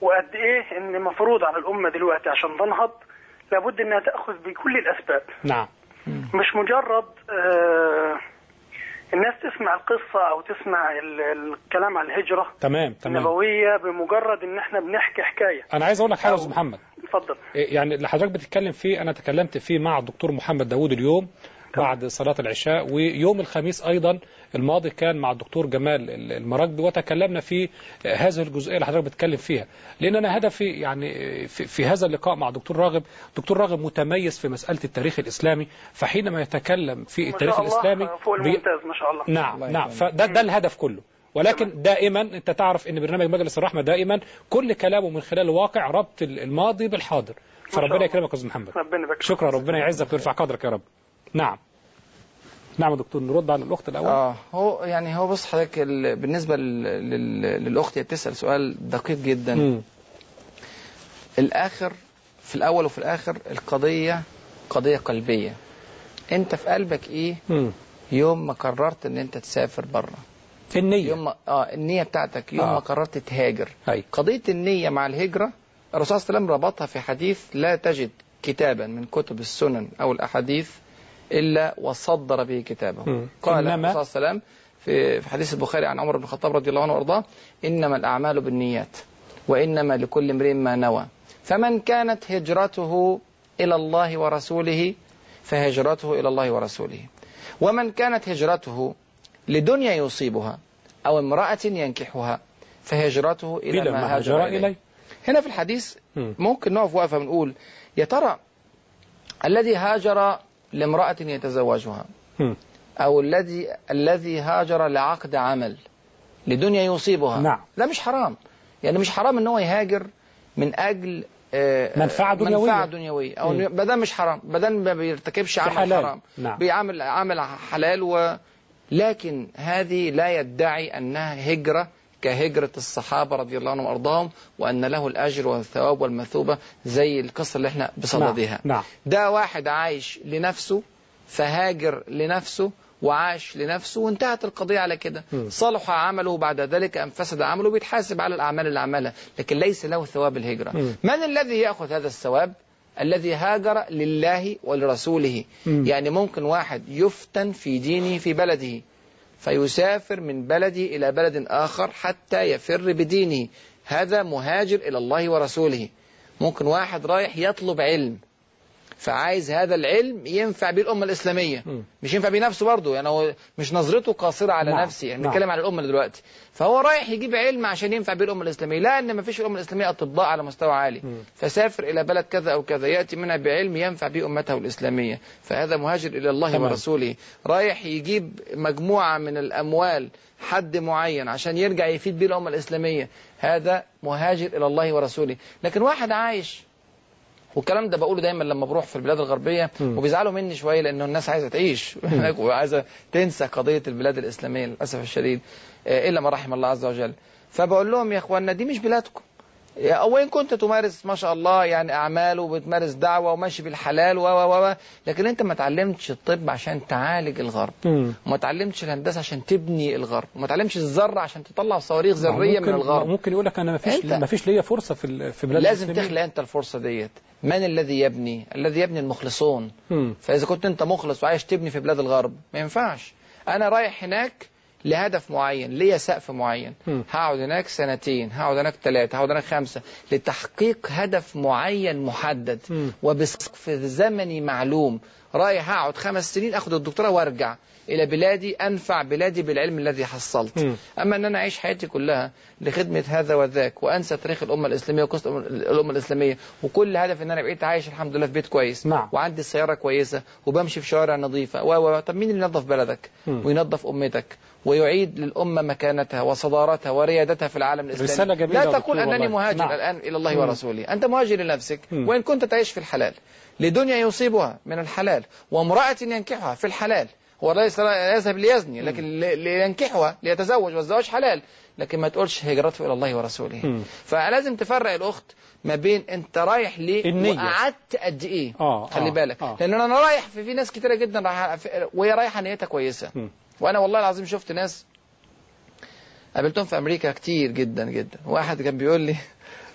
Speaker 5: وقد إيه إن مفروض على الأمة دلوقتي عشان تنهض لابد إنها تأخذ بكل الأسباب.
Speaker 1: نعم.
Speaker 5: مش مجرد آه الناس تسمع القصة أو تسمع ال- الكلام عن الهجرة
Speaker 1: تمام تمام.
Speaker 5: النبوية بمجرد إن إحنا بنحكي حكاية.
Speaker 1: أنا عايز أقول لك حاجة يا أستاذ محمد.
Speaker 5: اتفضل.
Speaker 1: إيه يعني اللي حضرتك بتتكلم فيه أنا تكلمت فيه مع الدكتور محمد داوود اليوم بعد صلاة العشاء ويوم الخميس أيضا الماضي كان مع الدكتور جمال المراكبي وتكلمنا في هذه الجزئية اللي حضرتك بتتكلم فيها. لأن أنا هدفي يعني في, في هذا اللقاء مع دكتور راغب دكتور راغب متميز في مسألة التاريخ الإسلامي فحينما يتكلم في
Speaker 5: ما
Speaker 1: التاريخ
Speaker 5: شاء الله
Speaker 1: الإسلامي
Speaker 5: فوق
Speaker 1: بي-
Speaker 5: الممتاز ما شاء الله.
Speaker 1: نعم
Speaker 2: الله
Speaker 1: نعم. فده ده الهدف كله. ولكن دائما أنت تعرف إن برنامج مجلس الرحمة دائما كل كلامه من خلال الواقع ربط الماضي بالحاضر. فربنا. يكرمك يا أستاذ محمد.
Speaker 5: ربنا يبارك فيك.
Speaker 1: شكرا ربنا يعزك ويرفع قدرك يا رب. نعم. نعم دكتور نرد على الأخت الأول
Speaker 2: آه هو يعني هو بص حضرتك ال- بالنسبة لل- لل- للأخت هي بتسأل سؤال دقيق جدا
Speaker 1: مم.
Speaker 2: الآخر في الأول وفي الآخر القضية قضية قلبية أنت في قلبك إيه
Speaker 1: مم.
Speaker 2: يوم ما قررت إن أنت تسافر بره
Speaker 1: النية
Speaker 2: يوم ما آه النية بتاعتك يوم
Speaker 1: آه.
Speaker 2: ما قررت تهاجر
Speaker 1: أي.
Speaker 2: قضية النية مع الهجرة الرسول صلى الله عليه وسلم ربطها في حديث لا تجد كتابا من كتب السنن أو الأحاديث إلا وصدر به كتابه. قال
Speaker 1: إنما-
Speaker 2: صلى الله عليه وسلم في في حديث البخاري عن عمر بن الخطاب رضي الله عنه وأرضاه إنما الأعمال بالنيات وإنما لكل امرئ ما نوى. فمن كانت هجرته إلى الله ورسوله فهجرته إلى الله ورسوله. ومن كانت هجرته لدنيا يصيبها أو امرأة ينكحها فهجرته
Speaker 1: إلى
Speaker 2: ما هاجر إليه. هنا في الحديث
Speaker 1: مم.
Speaker 2: ممكن نقف وقفة ونقول يا ترى الذي هاجر لامرأة يتزوجها. أو الذي الذي هاجر لعقد عمل لدنيا يصيبها
Speaker 1: نعم.
Speaker 2: ده مش حرام يعني مش حرام إن هو يهاجر من أجل آه،
Speaker 1: منفعة دنيوية.
Speaker 2: منفعة دنيوية
Speaker 1: مم.
Speaker 2: بدل مش حرام بدل ما بيرتكبش عمل
Speaker 1: حلال.
Speaker 2: حرام
Speaker 1: نعم.
Speaker 2: بيعمل عمل حلال و لكن هذه لا يدعي أنها هجرة كهجرة الصحابة رضي الله عنهم وأرضاهم وأن له الأجر والثواب والمثوبة زي القصة اللي إحنا بصددها
Speaker 1: نعم. نعم.
Speaker 2: ده واحد عايش لنفسه فهاجر لنفسه وعاش لنفسه وانتهت القضية على كده. صلح عمله بعد ذلك أم فسد عمله بيتحاسب على الأعمال اللي عملها لكن ليس له ثواب الهجرة
Speaker 1: مم.
Speaker 2: من الذي يأخذ هذا الثواب الذي هاجر لله ولرسوله
Speaker 1: مم.
Speaker 2: يعني ممكن واحد يفتن في دينه في بلده فيسافر من بلده إلى بلد آخر حتى يفر بدينه. هذا مهاجر إلى الله ورسوله. ممكن واحد رايح يطلب علم. فعايز هذا العلم ينفع بيه الأمة الإسلامية
Speaker 1: مم.
Speaker 2: مش ينفع بيه نفسه برضه يعني هو مش نظرته قاصرة على
Speaker 1: نعم.
Speaker 2: نفسه يعني
Speaker 1: نعم.
Speaker 2: بنتكلم على الأمة دلوقتي فهو رايح يجيب علم عشان ينفع بيه الأمة الإسلامية لا أن ما فيش الأمة الإسلامية أطباء على مستوى عالي
Speaker 1: مم.
Speaker 2: فسافر إلى بلد كذا أو كذا يأتي منها بعلم ينفع به أمته الإسلامية فهذا مهاجر إلى الله
Speaker 1: تمام.
Speaker 2: ورسوله رايح يجيب مجموعة من الأموال حد معين عشان يرجع يفيد به الأمة الإسلامية هذا مهاجر إلى الله ورسوله لكن واحد عايش والكلام ده بقوله دايما لما بروح في البلاد الغربية
Speaker 1: مم.
Speaker 2: وبيزعلوا مني شوية لأنه الناس عايزة تعيش. هناك وعايزة تنسى قضية البلاد الإسلامية للأسف الشديد. آه، إلا ما رحم الله عز وجل. فبقول لهم يا إخواننا دي مش بلادكم. وإن كنت تمارس ما شاء الله يعني أعمال وبتمارس دعوة وماشي بالحلال و و و لكن أنت ما تعلمتش الطب عشان تعالج الغرب. وما تعلمتش الهندسة عشان تبني الغرب. وما تعلمتش الذرة عشان تطلع صواريخ ذرية من الغرب.
Speaker 1: ممكن يقول لك أنا ما فيش ما فيش ليا فرصة في في بلاد
Speaker 2: لازم. تخلق أنت الفرصة ديت. من الذي يبني؟ الذي يبني المخلصون. فإذا كنت أنت مخلص وعايش تبني في بلاد الغرب ما ينفعش. أنا رايح هناك لهدف معين ليا سقف معين. هقعد هناك سنتين هقعد هناك ثلاثة هقعد هناك خمسة لتحقيق هدف معين محدد. وبسقف زمني معلوم رايح هقعد خمس سنين أخد الدكتوراه وارجع إلى بلادي أنفع بلادي بالعلم الذي حصلت
Speaker 1: مم.
Speaker 2: أما أن أنا أعيش حياتي كلها لخدمة هذا وذاك وأنسى تاريخ الأمة الإسلامية وقصة الأمة الإسلامية وكل هدف أن أنا بقيت عايش الحمد لله في بيت كويس
Speaker 1: نعم.
Speaker 2: وعندي سيارة كويسة وبمشي في شوارع نظيفة و و طب مين اللي ينظف بلدك
Speaker 1: مم.
Speaker 2: وينظف أمتك ويعيد للأمة مكانتها وصدارتها وريادتها في العالم الإسلامي
Speaker 1: رسالة جميلة
Speaker 2: لا تقول أنني. مهاجر
Speaker 1: نعم.
Speaker 2: الآن إلى الله. ورسوله أنت مهاجر لنفسك. وإن كنت تعيش في الحلال لدنيا يصيبها من الحلال وامرأة ينكحها في الحلال هو ليس لا يذهب ليزني لكن لينكحها ليتزوج والزواج حلال لكن ما تقولش هجرته إلى الله ورسوله. فلازم تفرق الأخت ما بين أنت رايح ليه
Speaker 1: النية.
Speaker 2: وقعدت قد إيه
Speaker 1: آه،
Speaker 2: خلي
Speaker 1: آه،
Speaker 2: بالك
Speaker 1: آه.
Speaker 2: لأن أنا رايح في, في ناس كتيرة جدا رايحة في- وهي رايحة نيتها كويسة
Speaker 1: مم.
Speaker 2: وأنا والله العظيم شفت ناس قابلتهم في أمريكا كتير جدا جدا. واحد كان بيقول لي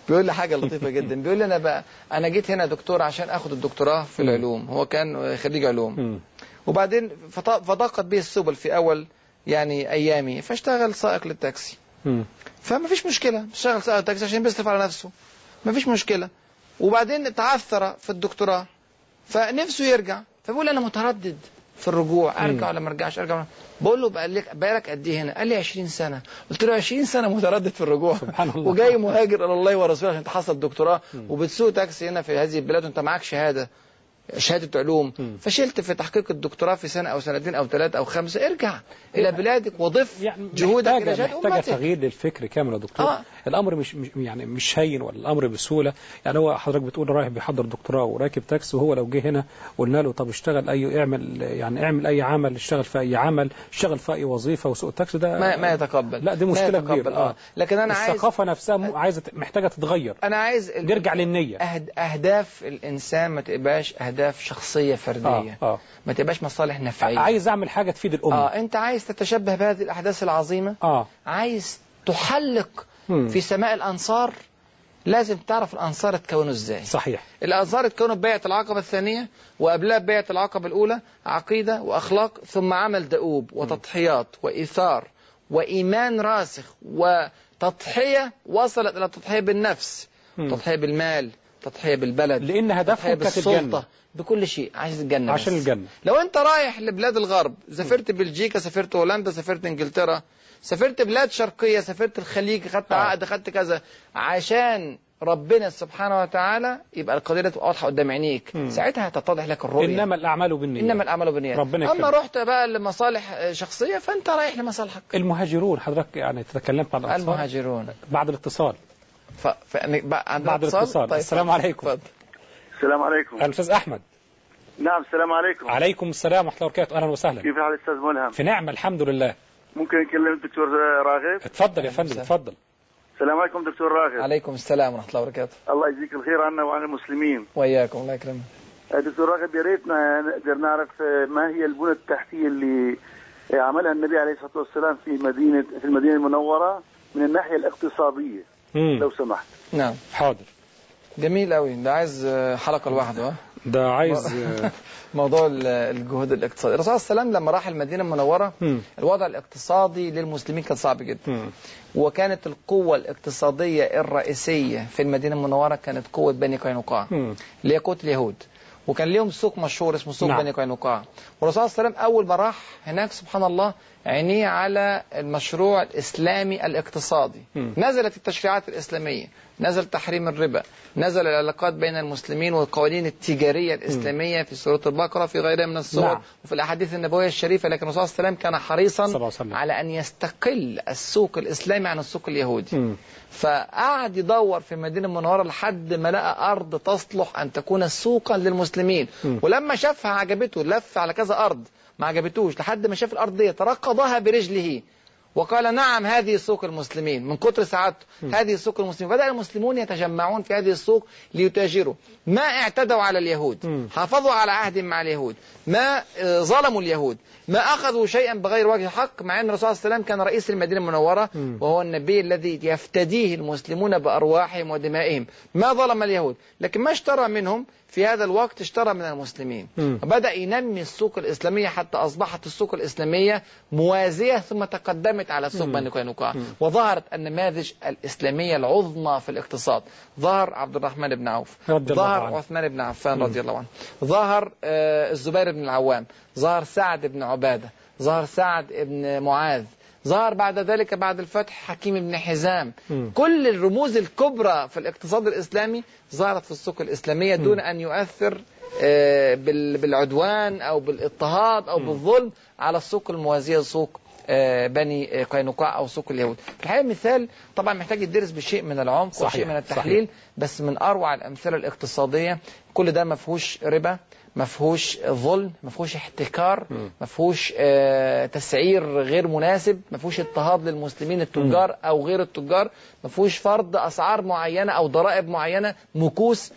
Speaker 2: بيقول لي حاجة لطيفة جدا. بيقول لي أنا بقى أنا جيت هنا دكتور عشان آخد الدكتوراه في العلوم. هو كان خريج علوم. وبعدين فضاقت به السبل في أول يعني أيامي. فاشتغل سائق للتاكسي. فما فيش مشكلة. اشتغل سائق تاكسي عشان بيصرف على نفسه ما فيش مشكلة. وبعدين تعثر في الدكتوراه. فنفسه يرجع. فبيقول أنا متردد. في الرجوع أرجع ولا ما أرجعش؟ أرجع بقول له بقى لك بقالك قد إيه هنا؟ قال لي 20 سنة. قلت له 20 سنة متردد في الرجوع.
Speaker 1: سبحان الله.
Speaker 2: وجاي مهاجر إلى الله ورسوله عشان تحصل دكتوراه وبتسوق تاكسي هنا في هذه البلاد وأنت معاك شهادة شهادة علوم. فشلت في تحقيق الدكتوراه في سنة أو سنتين أو ثلاثة أو خمسة. ارجع إلى بلادك وضف
Speaker 1: يعني
Speaker 2: جهودك
Speaker 1: محتاجة محتاجة تغيير للفكر كامل يا دكتور.
Speaker 2: آه.
Speaker 1: الأمر مش, مش يعني مش هين ولا الأمر بسهولة. يعني هو حضرتك بتقول رايح بيحضر دكتوراه وراكب تاكسي وهو لو جه هنا قلنا له طب اشتغل اي اعمل يعني اعمل أي عمل اشتغل في أي عمل اشتغل في أي وظيفة وسوق التاكسي ده
Speaker 2: ما ما يتقبل.
Speaker 1: لا دي
Speaker 2: يتقبل،
Speaker 1: كبيرة.
Speaker 2: آه. لكن أنا عايز
Speaker 1: الثقافة نفسها م- عايزة محتاجة تتغير.
Speaker 2: أنا عايز
Speaker 1: نرجع للنية.
Speaker 2: أهد... أهداف الإنسان ما تبقاش أهداف شخصية فردية.
Speaker 1: آه آه.
Speaker 2: ما تبقاش مصالح نفعية.
Speaker 1: عايز أعمل حاجة تفيد الأمة.
Speaker 2: آه أنت عايز تتشبه بهذه الأحداث العظيمة؟
Speaker 1: آه.
Speaker 2: عايز تحلق. في سماء الأنصار لازم تعرف الأنصار اتكونوا إزاي
Speaker 1: صحيح
Speaker 2: الأنصار اتكونوا ببيعة العقبة الثانية وقبلها ببيعة العقبة الأولى عقيدة وأخلاق ثم عمل دؤوب وتضحيات وإيثار وإيمان راسخ وتضحية وصلت إلى التضحيه بالنفس
Speaker 1: مم.
Speaker 2: تضحية بالمال تضحية بالبلد تضحية
Speaker 1: هدفهم كانت
Speaker 2: بكل شيء عايز الجنة
Speaker 1: عشان
Speaker 2: بس.
Speaker 1: الجنة.
Speaker 2: لو أنت رايح لبلاد الغرب سافرت بلجيكا سافرت هولندا سافرت إنجلترا سافرت بلاد شرقية سافرت الخليج خدت
Speaker 1: آه.
Speaker 2: عقد خدت كذا عشان ربنا سبحانه وتعالى يبقى القضية واضحة قدام عينيك.
Speaker 1: مم.
Speaker 2: ساعتها هتتضح لك الرؤية.
Speaker 1: إنما الأعمال بالنيه
Speaker 2: إنما الأعمال بالنيات.
Speaker 1: ربنا
Speaker 2: أما. رحت بقى لمصالح شخصية فأنت رايح لمصالحك.
Speaker 1: المهاجرون حضرتك يعني تكلمت عن الأنصار
Speaker 2: المهاجرون.
Speaker 1: بعد الاتصال.
Speaker 2: ف... ف... يعني
Speaker 1: بعد الاتصال. السلام عليكم.
Speaker 2: اتفضل.
Speaker 3: السلام عليكم.
Speaker 1: الأستاذ أحمد.
Speaker 3: نعم السلام عليكم.
Speaker 1: عليكم السلام ورحمة الله وبركاته. أهلا وسهلا.
Speaker 3: كيف حال الاستاذ ملهم؟
Speaker 1: في نعمة الحمد لله.
Speaker 3: ممكن نكلم الدكتور راغب؟
Speaker 1: اتفضل يا فندم
Speaker 2: وسهلا.
Speaker 1: اتفضل.
Speaker 3: السلام عليكم دكتور راغب.
Speaker 2: عليكم السلام ورحمة الله وبركاته.
Speaker 3: الله يجزيك الخير عنا وعن المسلمين.
Speaker 2: وإياكم الله يكرمك.
Speaker 3: دكتور راغب يا ريت نقدر نعرف ما هي البنى التحتية اللي عملها النبي عليه الصلاة والسلام في مدينه في المدينة المنورة من الناحية الاقتصادية؟
Speaker 1: مم.
Speaker 3: لو سمحت
Speaker 2: نعم
Speaker 1: حاضر
Speaker 2: جميل قوي ده عايز آه، حلقة لوحده ها
Speaker 1: ده عايز آه،
Speaker 2: موضوع ال- الجهود الاقتصادي الرسول صلى الله عليه وسلم لما راح المدينة المنورة
Speaker 1: مم.
Speaker 2: الوضع الاقتصادي للمسلمين كان صعب جدا
Speaker 1: مم.
Speaker 2: وكانت القوة الاقتصادية الرئيسية في المدينة المنورة كانت قوة بني قينقاع. اللي هي قوة اليهود وكان ليهم سوق مشهور اسمه سوق
Speaker 1: نعم.
Speaker 2: بني قينقاع والرسول صلى الله عليه وسلم أول ما راح هناك سبحان الله عينيه على المشروع الإسلامي الاقتصادي
Speaker 1: مم.
Speaker 2: نزلت التشريعات الإسلامية نزل تحريم الربا نزل العلاقات بين المسلمين والقوانين التجارية الإسلامية في سورة البقرة في غيرها من السور
Speaker 1: نعم.
Speaker 2: وفي الأحاديث النبوية الشريفة لكن الرسول صلى الله عليه وسلم كان حريصا. على أن يستقل السوق الإسلامي عن السوق اليهودي
Speaker 1: مم.
Speaker 2: فقعد يدور في المدينة المنورة لحد ما لقى أرض تصلح أن تكون سوقا للمسلمين
Speaker 1: م.
Speaker 2: ولما شافها عجبته لف على كذا أرض ما عجبتوش لحد ما شاف الأرض دي ترقضها برجله. وقال نعم هذه سوق المسلمين. من كتر سعادته هذه سوق المسلمين. بدأ المسلمون يتجمعون في هذه السوق ليتاجروا. ما اعتدوا على اليهود. حافظوا على عهد مع اليهود. ما آه، ظلموا اليهود. ما أخذوا شيئا بغير وجه حق مع أن الرسول صلى الله عليه وسلم كان رئيس المدينة المنورة. وهو النبي الذي يفتديه المسلمون بأرواحهم ودمائهم. ما ظلم اليهود. لكن ما اشترى منهم في هذا الوقت اشترى من المسلمين.
Speaker 1: مم.
Speaker 2: وبدأ ينمي السوق الإسلامية حتى أصبحت السوق الإسلامية موازية ثم تقدمت على سوق. بني قينقاع. وظهرت النماذج الإسلامية العظمى في الاقتصاد. ظهر عبد الرحمن بن عوف. ظهر. عثمان بن عفان رضي الله عنه. ظهر آه، الزبير بن العوام. ظهر سعد بن عبادة. ظهر سعد بن معاذ. ظهر بعد ذلك بعد الفتح حكيم بن حزام.
Speaker 1: مم.
Speaker 2: كل الرموز الكبرى في الاقتصاد الإسلامي ظهرت في السوق الإسلامية دون أن يؤثر آه، بال- بالعدوان أو بالاضطهاد أو بالظلم على السوق الموازية لسوق آه، بني قينقاع أو سوق اليهود. الحقيقة مثال طبعا محتاج يدرس بشيء من العمق
Speaker 1: صحيح،
Speaker 2: وشيء من التحليل بس من أروع الأمثلة الاقتصادية كل ده ما فيهوش ربا. ما فيهوش ظلم ما فيهوش احتكار. ما فيهوش آه، تسعير غير مناسب ما فيهوش اضطهاد للمسلمين التجار أو غير التجار ما فيهوش فرض أسعار معينة أو ضرائب معينة مكوس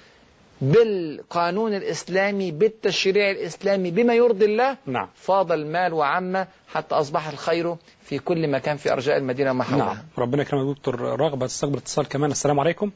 Speaker 2: بالقانون الإسلامي بالتشريع الإسلامي بما يرضي الله.
Speaker 1: نعم.
Speaker 2: فاض المال وعم حتى أصبح الخير في كل مكان في أرجاء المدينة وما حولها
Speaker 1: نعم. ربنا يكرمك دكتور رغبة تستقبل اتصال كمان. السلام عليكم.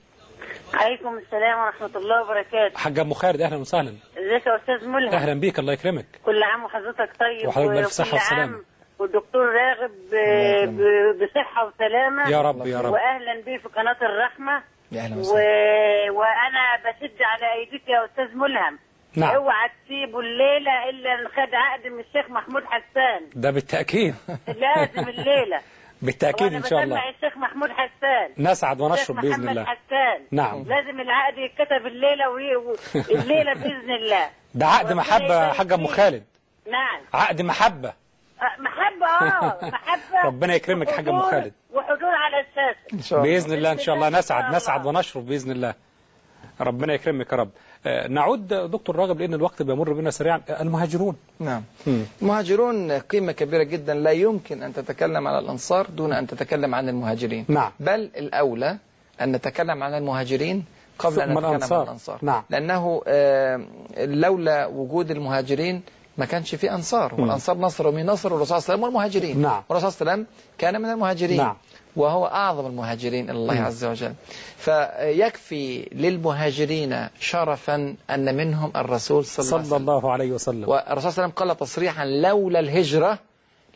Speaker 8: عليكم السلام ورحمة الله وبركاته.
Speaker 1: حاج أم خالد أهلا وسهلا.
Speaker 8: ازيك يا أستاذ ملهم؟
Speaker 1: أهلا بيك الله يكرمك.
Speaker 8: كل عام وحضرتك طيب
Speaker 1: وحضرتك بألف صحة وسلامة.
Speaker 8: والدكتور راغب ب- ب- بصحة وسلامة.
Speaker 1: يا رب يا رب.
Speaker 8: وأهلا بيه في قناة الرحمة.
Speaker 2: يا أهلا
Speaker 8: و...
Speaker 2: وسهلا.
Speaker 8: وأنا بشد على أيديك يا أستاذ ملهم.
Speaker 1: نعم.
Speaker 8: أوعى تسيبوا الليلة إلا خد عقد من الشيخ محمود حسان.
Speaker 1: ده بالتأكيد.
Speaker 8: لازم الليلة.
Speaker 1: بالتأكيد إن شاء الله.
Speaker 8: الشيخ محمود حسان.
Speaker 1: نسعد ونشرب بإذن
Speaker 8: محمد
Speaker 1: الله.
Speaker 8: حسان.
Speaker 1: نعم.
Speaker 8: لازم العقد يتكتب الليلة وي... و- الليلة بإذن الله.
Speaker 1: ده عقد محبة يا حاج أم. خالد.
Speaker 8: نعم.
Speaker 1: عقد محبة.
Speaker 8: أه، محبة آه محبة.
Speaker 1: ربنا يكرمك يا حاج أم خالد.
Speaker 8: وحضور على الأساس
Speaker 2: إن شاء الله.
Speaker 1: بإذن الله إن شاء الله. نسعد نسعد ونشرب بإذن الله. ربنا يكرمك يا رب. نعود دكتور راغب لأن الوقت بيمر بنا سريعا. آه، المهاجرون.
Speaker 2: نعم. المهاجرون قيمة كبيرة جدا. لا يمكن أن تتكلم على الأنصار دون أن تتكلم عن المهاجرين.
Speaker 1: نعم.
Speaker 2: بل الأولى أن نتكلم عن المهاجرين قبل أن نتكلم
Speaker 1: الأنصار.
Speaker 2: عن الأنصار.
Speaker 1: نعم.
Speaker 2: لأنه آه، لولا وجود المهاجرين ما كانش في أنصار. والأنصار نصر ومن نصر الرسول صلى الله عليه وسلم والمهاجرين.
Speaker 1: نعم.
Speaker 2: والرسول صلى الله عليه وسلم كان من المهاجرين.
Speaker 1: نعم.
Speaker 2: وهو أعظم المهاجرين إلى الله. عز وجل فيكفي للمهاجرين شرفا أن منهم الرسول صلى الله عليه
Speaker 1: صلى
Speaker 2: وسلم
Speaker 1: الله عليه وسلم
Speaker 2: والرسول صلى الله عليه وسلم قال تصريحا لولا الهجرة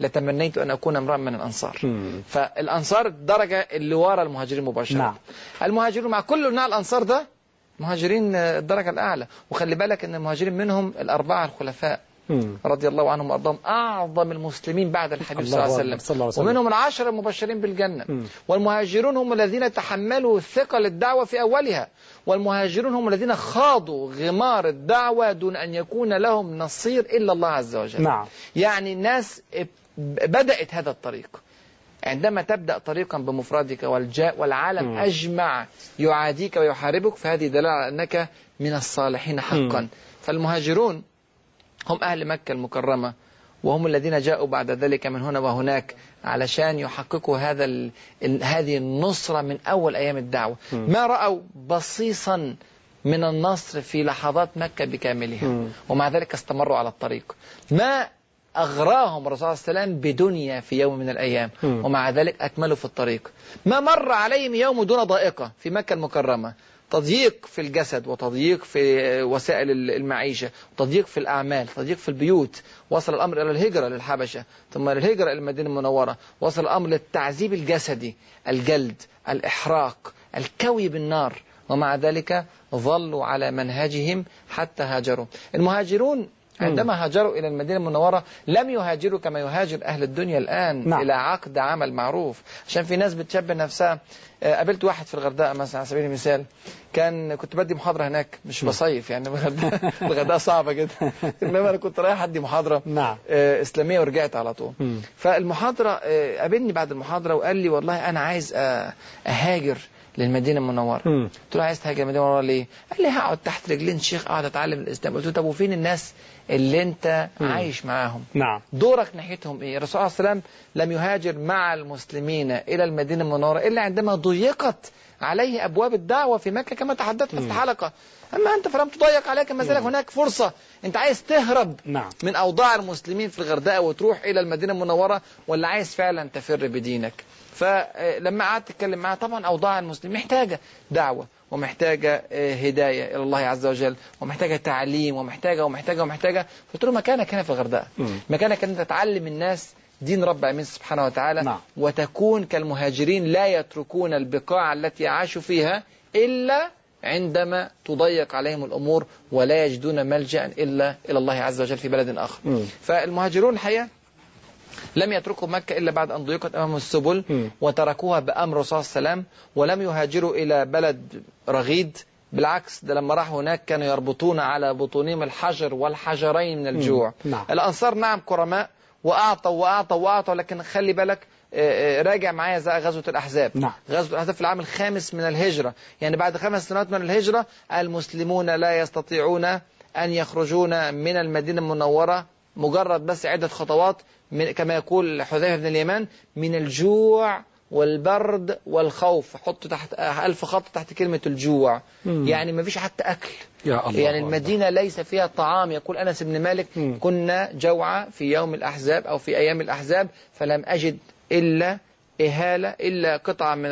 Speaker 2: لتمنيت أن أكون امرأ من الأنصار
Speaker 1: مم.
Speaker 2: فالأنصار الدرجة اللي ورا المهاجرين مباشرة
Speaker 1: نعم.
Speaker 2: المهاجرون مع كل نوع الأنصار ده مهاجرين الدرجة الأعلى وخلي بالك أن المهاجرين منهم الأربعة الخلفاء. رضي الله عنهم وأرضاهم أعظم المسلمين بعد الحبيب صلى
Speaker 1: الله
Speaker 2: عليه. وسلم. ومنهم العشرة المبشرين بالجنة. والمهاجرون هم الذين تحملوا ثقل الدعوة في أولها والمهاجرون هم الذين خاضوا غمار الدعوة دون أن يكون لهم نصير إلا الله عز وجل
Speaker 1: نعم
Speaker 2: يعني الناس بدأت هذا الطريق عندما تبدأ طريقا بمفردك والجاء والعالم
Speaker 1: مم.
Speaker 2: أجمع يعاديك ويحاربك فهذه دلالة على أنك من الصالحين حقا
Speaker 1: مم.
Speaker 2: فالمهاجرون هم أهل مكة المكرمة وهم الذين جاءوا بعد ذلك من هنا وهناك علشان يحققوا هذا ال... هذه النصرة من أول أيام الدعوة. ما رأوا؟ بصيصا من النصر في لحظات مكة بكاملها. ومع ذلك استمروا على الطريق. ما أغراهم الرسول صلى الله عليه وسلم بدنيا في يوم من الأيام. ومع ذلك أكملوا في الطريق. ما مر عليهم يوم دون ضائقة في مكة المكرمة. تضييق في الجسد وتضييق في وسائل المعيشة وتضييق في الأعمال تضييق في البيوت. وصل الأمر إلى الهجرة للحبشة ثم للهجرة إلى المدينة المنورة. وصل الأمر للتعذيب الجسدي الجلد الإحراق الكوي بالنار. ومع ذلك ظلوا على منهجهم حتى هاجروا. المهاجرون عندما هاجروا إلى المدينة المنورة لم يهاجروا كما يهاجر أهل الدنيا الآن
Speaker 1: نعم.
Speaker 2: إلى عقد عمل معروف. عشان في ناس بتشبه نفسها آه، قابلت واحد في الغردقة مثلا على سبيل المثال كان كنت بدي محاضرة هناك مش بصيف يعني الغردقة الغردقة صعبة جدا. إنما أنا كنت رايح أدي محاضرة
Speaker 1: نعم.
Speaker 2: آه، إسلامية ورجعت على طول. فالمحاضرة آه، قابلني بعد المحاضرة وقال لي والله أنا عايز أهاجر للمدينة المنورة
Speaker 1: مم.
Speaker 2: قلت له عايز تهاجر المدينة المنورة ليه؟ قال لي هقعد تحت رجلين شيخ أقعد أتعلم الإسلام قلت له طب وفين الناس اللي أنت
Speaker 1: مم.
Speaker 2: عايش معاهم؟
Speaker 1: نعم
Speaker 2: دورك ناحيتهم إيه؟ الرسول عليه السلام لم يهاجر مع المسلمين إلى المدينة المنورة إلا عندما ضيقت عليه أبواب الدعوة في مكة كما تحدثنا في الحلقة أما أنت فلم تضيق عليك ما زالت هناك فرصة أنت عايز تهرب
Speaker 1: نعم
Speaker 2: من أوضاع المسلمين في الغردقة وتروح إلى المدينة المنورة ولا عايز فعلا تفر بدينك فلما قعدت اتكلم معاه طبعا أوضاع المسلمين محتاجة دعوة ومحتاجة آه، هداية إلى الله عز وجل ومحتاجة تعليم ومحتاجة ومحتاجة ومحتاجة قلت له مكانك هنا في الغردقه
Speaker 1: مم.
Speaker 2: مكانك ان أنت تعلم الناس دين رب العالمين سبحانه وتعالى
Speaker 1: نعم.
Speaker 2: وتكون كالمهاجرين لا يتركون البقاع التي عاشوا فيها إلا عندما تضيق عليهم الأمور ولا يجدون ملجأ إلا إلى الله عز وجل في بلد آخر.
Speaker 1: مم.
Speaker 2: فالمهاجرون الحقيقة لم يتركوا مكة إلا بعد أن ضيقت أمامهم السبل. وتركوها بأمر الرسول صلى الله عليه وسلم ولم يهاجروا إلى بلد رغيد بالعكس ده لما راحوا هناك كانوا يربطون على بطونهم الحجر والحجرين من الجوع
Speaker 1: نعم.
Speaker 2: الأنصار نعم كرماء وأعطوا وأعطوا وأعطوا لكن خلي بالك آه، آه، راجع معايا زي غزوة الأحزاب
Speaker 1: نعم.
Speaker 2: غزوة الأحزاب في العام الخامس من الهجرة يعني بعد خمس سنوات من الهجرة المسلمون لا يستطيعون أن يخرجون من المدينة المنورة مجرد بس عدة خطوات من كما يقول حذيفة بن اليمان من الجوع والبرد والخوف حط تحت ألف خط تحت كلمة الجوع
Speaker 1: مم.
Speaker 2: يعني ما فيش حتى أكل
Speaker 1: يا الله
Speaker 2: يعني
Speaker 1: الله.
Speaker 2: المدينة ليس فيها طعام يقول أنس بن مالك
Speaker 1: مم.
Speaker 2: كنا جوعى في يوم الأحزاب أو في أيام الأحزاب فلم أجد إلا إهالة إلا قطعة من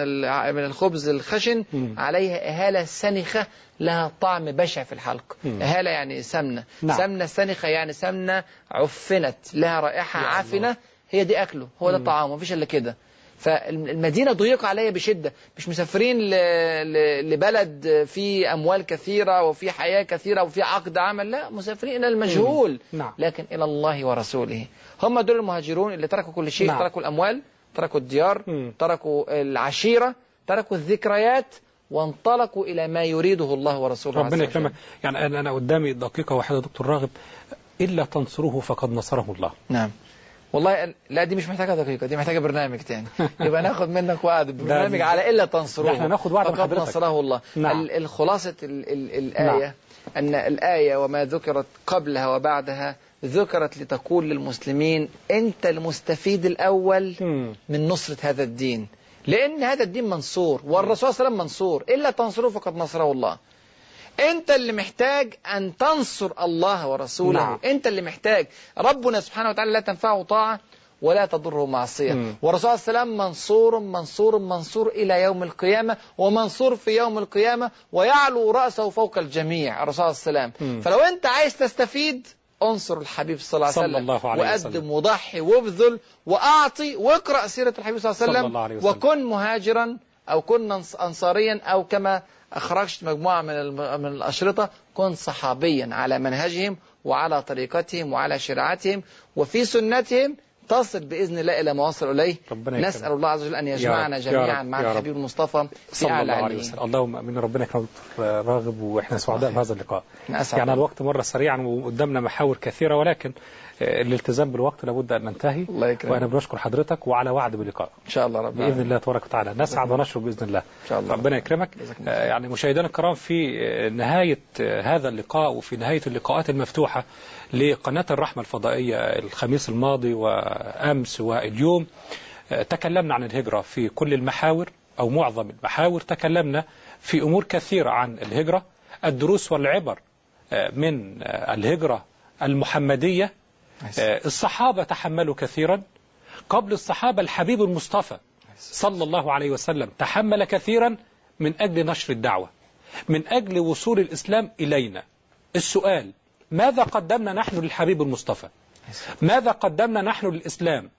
Speaker 2: من الخبز الخشن. عليها إهالة سنخة لها طعم بشع في الحلق. إهالة يعني سمنة
Speaker 1: نعم.
Speaker 2: سمنة سنخة يعني سمنة عفنت لها رائحة
Speaker 1: يا الله.
Speaker 2: هي دي أكله هو ده. طعامه مفيش إلا كده فالمدينة ضيق عليها بشدة مش مسافرين. لبلد فيه أموال كثيرة وفي حياة كثيرة وفي عقد عمل لا مسافرين إلى المجهول
Speaker 1: نعم.
Speaker 2: لكن إلى الله ورسوله هم دول المهاجرون اللي تركوا كل شيء
Speaker 1: نعم.
Speaker 2: تركوا الأموال تركوا الديار
Speaker 1: مم.
Speaker 2: تركوا العشيرة تركوا الذكريات وانطلقوا إلى ما يريده الله ورسوله
Speaker 1: ربنا. يكرمك يعني أنا أنا قدامي دقيقة واحدة دكتور راغب إلا تنصروه فقد نصره الله
Speaker 2: نعم والله لا دي مش محتاجة دقيقة دي محتاجة برنامج تاني يبقى ناخد منك وعد برنامج على إلا تنصروه
Speaker 1: إحنا ناخد وعد
Speaker 2: فقد. نصره الله
Speaker 1: نعم.
Speaker 2: ال- الخلاصة ال ال الآية أن الآية وما ذكرت قبلها وبعدها ذكرت لتقول للمسلمين أنت المستفيد الأول. من نصرة هذا الدين لأن هذا الدين منصور والرسول صلى الله عليه وسلم منصور إلا تنصروه فقد نصره الله أنت اللي محتاج أن تنصر الله ورسوله
Speaker 1: نعم.
Speaker 2: أنت اللي محتاج ربنا سبحانه وتعالى لا تنفعه طاعة ولا تضره معصية
Speaker 1: مم.
Speaker 2: والرسول صلى الله عليه وسلم منصور منصور منصور إلى يوم القيامة ومنصور في يوم القيامة ويعلو رأسه فوق الجميع الرسول صلى الله عليه
Speaker 1: مم.
Speaker 2: وسلم فلو أنت عايز تستفيد انصر الحبيب صلى الله عليه
Speaker 1: صلى
Speaker 2: وسلم
Speaker 1: الله عليه
Speaker 2: وقدم
Speaker 1: وسلم.
Speaker 2: وضحي وابذل وأعطي واقرأ سيرة الحبيب صلى الله عليه
Speaker 1: صلى
Speaker 2: وسلم
Speaker 1: الله عليه وسلم.
Speaker 2: وكن مهاجرا أو كن أنص- أنصاريا أو كما أخرجت مجموعة من من الأشرطة كن صحابيا على منهجهم وعلى طريقتهم وعلى شريعتهم وفي سنتهم تصل بإذن الله إلى ما وصل إليه. نسأل الله عز وجل أن يجمعنا جميعا مع. الحبيب المصطفى في
Speaker 1: صلى
Speaker 2: أعلى
Speaker 1: الله عليه اللهم آمين. ربنا دكتور راغب وإحنا سعداء بهذا اللقاء. يعني. الوقت مر سريعا وقدامنا محاور كثيرة ولكن الالتزام بالوقت لابد أن ننتهي.
Speaker 2: الله يكرمك.
Speaker 1: وأنا بنشكر حضرتك وعلى وعد بلقاء
Speaker 2: إن شاء الله رب
Speaker 1: بإذن. الله تبارك وتعالى. نسعد ونشرب بإذن الله.
Speaker 2: إن شاء الله.
Speaker 1: ربنا يكرمك. آه، يعني مشاهدينا الكرام في آه، نهاية آه، هذا اللقاء وفي نهاية اللقاءات المفتوحة. لقناة الرحمة الفضائية الخميس الماضي وأمس واليوم. آه، تكلمنا عن الهجرة في كل المحاور أو معظم المحاور. تكلمنا في أمور كثيرة عن الهجرة. الدروس والعبر آه، من آه، الهجرة المحمدية. الصحابة تحملوا كثيرا. قبل الصحابة الحبيب المصطفى صلى الله عليه وسلم تحمل كثيرا من أجل نشر الدعوة من أجل وصول الإسلام إلينا. السؤال ماذا قدمنا نحن للحبيب المصطفى؟ ماذا قدمنا نحن للإسلام؟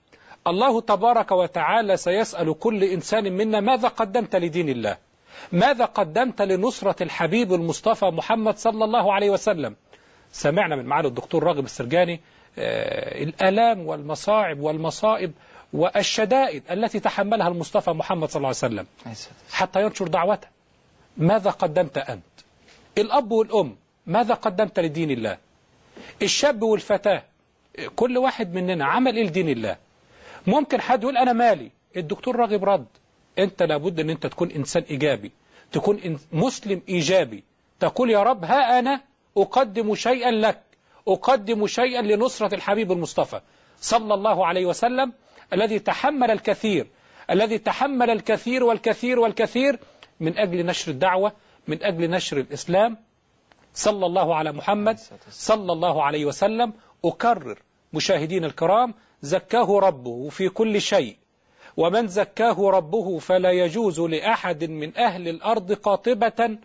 Speaker 1: الله تبارك وتعالى سيسأل كل إنسان منا ماذا قدمت لدين الله؟ ماذا قدمت لنصرة الحبيب المصطفى محمد صلى الله عليه وسلم؟ سمعنا من معالي الدكتور راغب السرجاني آه، الآلام والمصاعب والمصائب والشدائد التي تحملها المصطفى محمد صلى الله عليه وسلم. حتى ينشر دعوته. ماذا قدمت أنت؟ الأب والأم. ماذا قدمت لدين الله؟ الشاب والفتاة كل واحد مننا عمل إيه لدين الله؟ ممكن حد يقول أنا مالي. الدكتور راغب رد. أنت لابد أن أنت تكون إنسان إيجابي تكون مسلم إيجابي. تقول يا رب ها أنا أقدم شيئا لك أقدم شيئا لنصرة الحبيب المصطفى صلى الله عليه وسلم الذي تحمل الكثير الذي تحمل الكثير والكثير والكثير من أجل نشر الدعوة من أجل نشر الإسلام صلى الله على محمد صلى الله عليه وسلم أكرر مشاهدين الكرام زكاه ربه في كل شيء. ومن زكاه ربه فلا يجوز لأحد من أهل الأرض قاطبة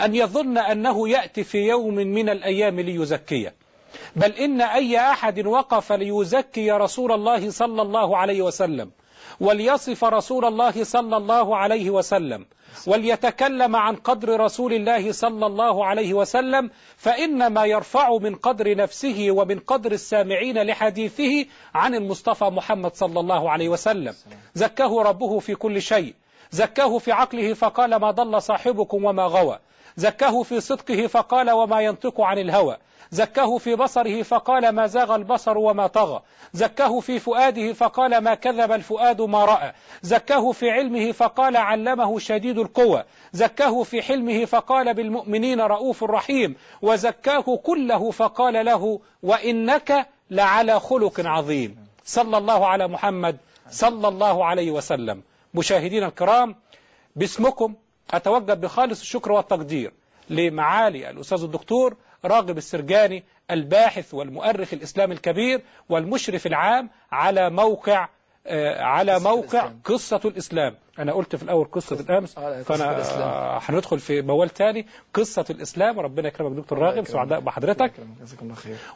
Speaker 1: أن يظن أنه يأتي في يوم من الأيام ليزكيه. بل إن أي أحد وقف ليزكي رسول الله صلى الله عليه وسلم. وليصف رسول الله صلى الله عليه وسلم وليتكلم عن قدر رسول الله صلى الله عليه وسلم فإنما يرفع من قدر نفسه ومن قدر السامعين لحديثه عن المصطفى محمد صلى الله عليه وسلم. زكاه ربه في كل شيء زكاه في عقله فقال ما ضل صاحبكم وما غوى. زكاه في صدقه فقال وما ينطق عن الهوى. زكاه في بصره فقال ما زاغ البصر وما طغى. زكاه في فؤاده فقال ما كذب الفؤاد ما رأى. زكاه في علمه فقال علمه شديد القوى. زكاه في حلمه فقال بالمؤمنين رؤوف رحيم. وزكاه كله فقال له وإنك لعلى خلق عظيم. صلى الله على محمد صلى الله عليه وسلم. مشاهدينا الكرام باسمكم أتوجه بخالص الشكر والتقدير لمعالي الأستاذ الدكتور راغب السرجاني الباحث والمؤرخ الإسلامي الكبير والمشرف العام على موقع آه، على موقع. قصة الإسلام أنا قلت في الأول قصة الأمس
Speaker 2: آه،
Speaker 1: فأنا هندخل في موال تاني قصة الإسلام. ربنا يكرمك دكتور راغب سعداء بحضرتك.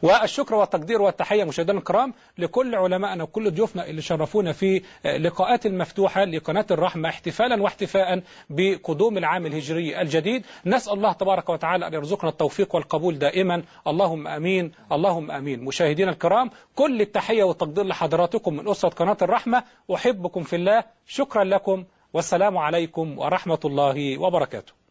Speaker 1: والشكر والتقدير والتحية مشاهدينا الكرام لكل علمائنا وكل ضيوفنا اللي شرفونا في لقاءات المفتوحة لقناة الرحمة احتفالا واحتفاء بقدوم العام الهجري الجديد. نسأل الله تبارك وتعالى أن يرزقنا التوفيق والقبول دائما. اللهم أمين اللهم أمين. مشاهدينا الكرام كل التحية والتقدير لحضراتكم من أسرة قناة الرحمة. أحبكم في الله. شكرا لكم والسلام عليكم ورحمة الله وبركاته.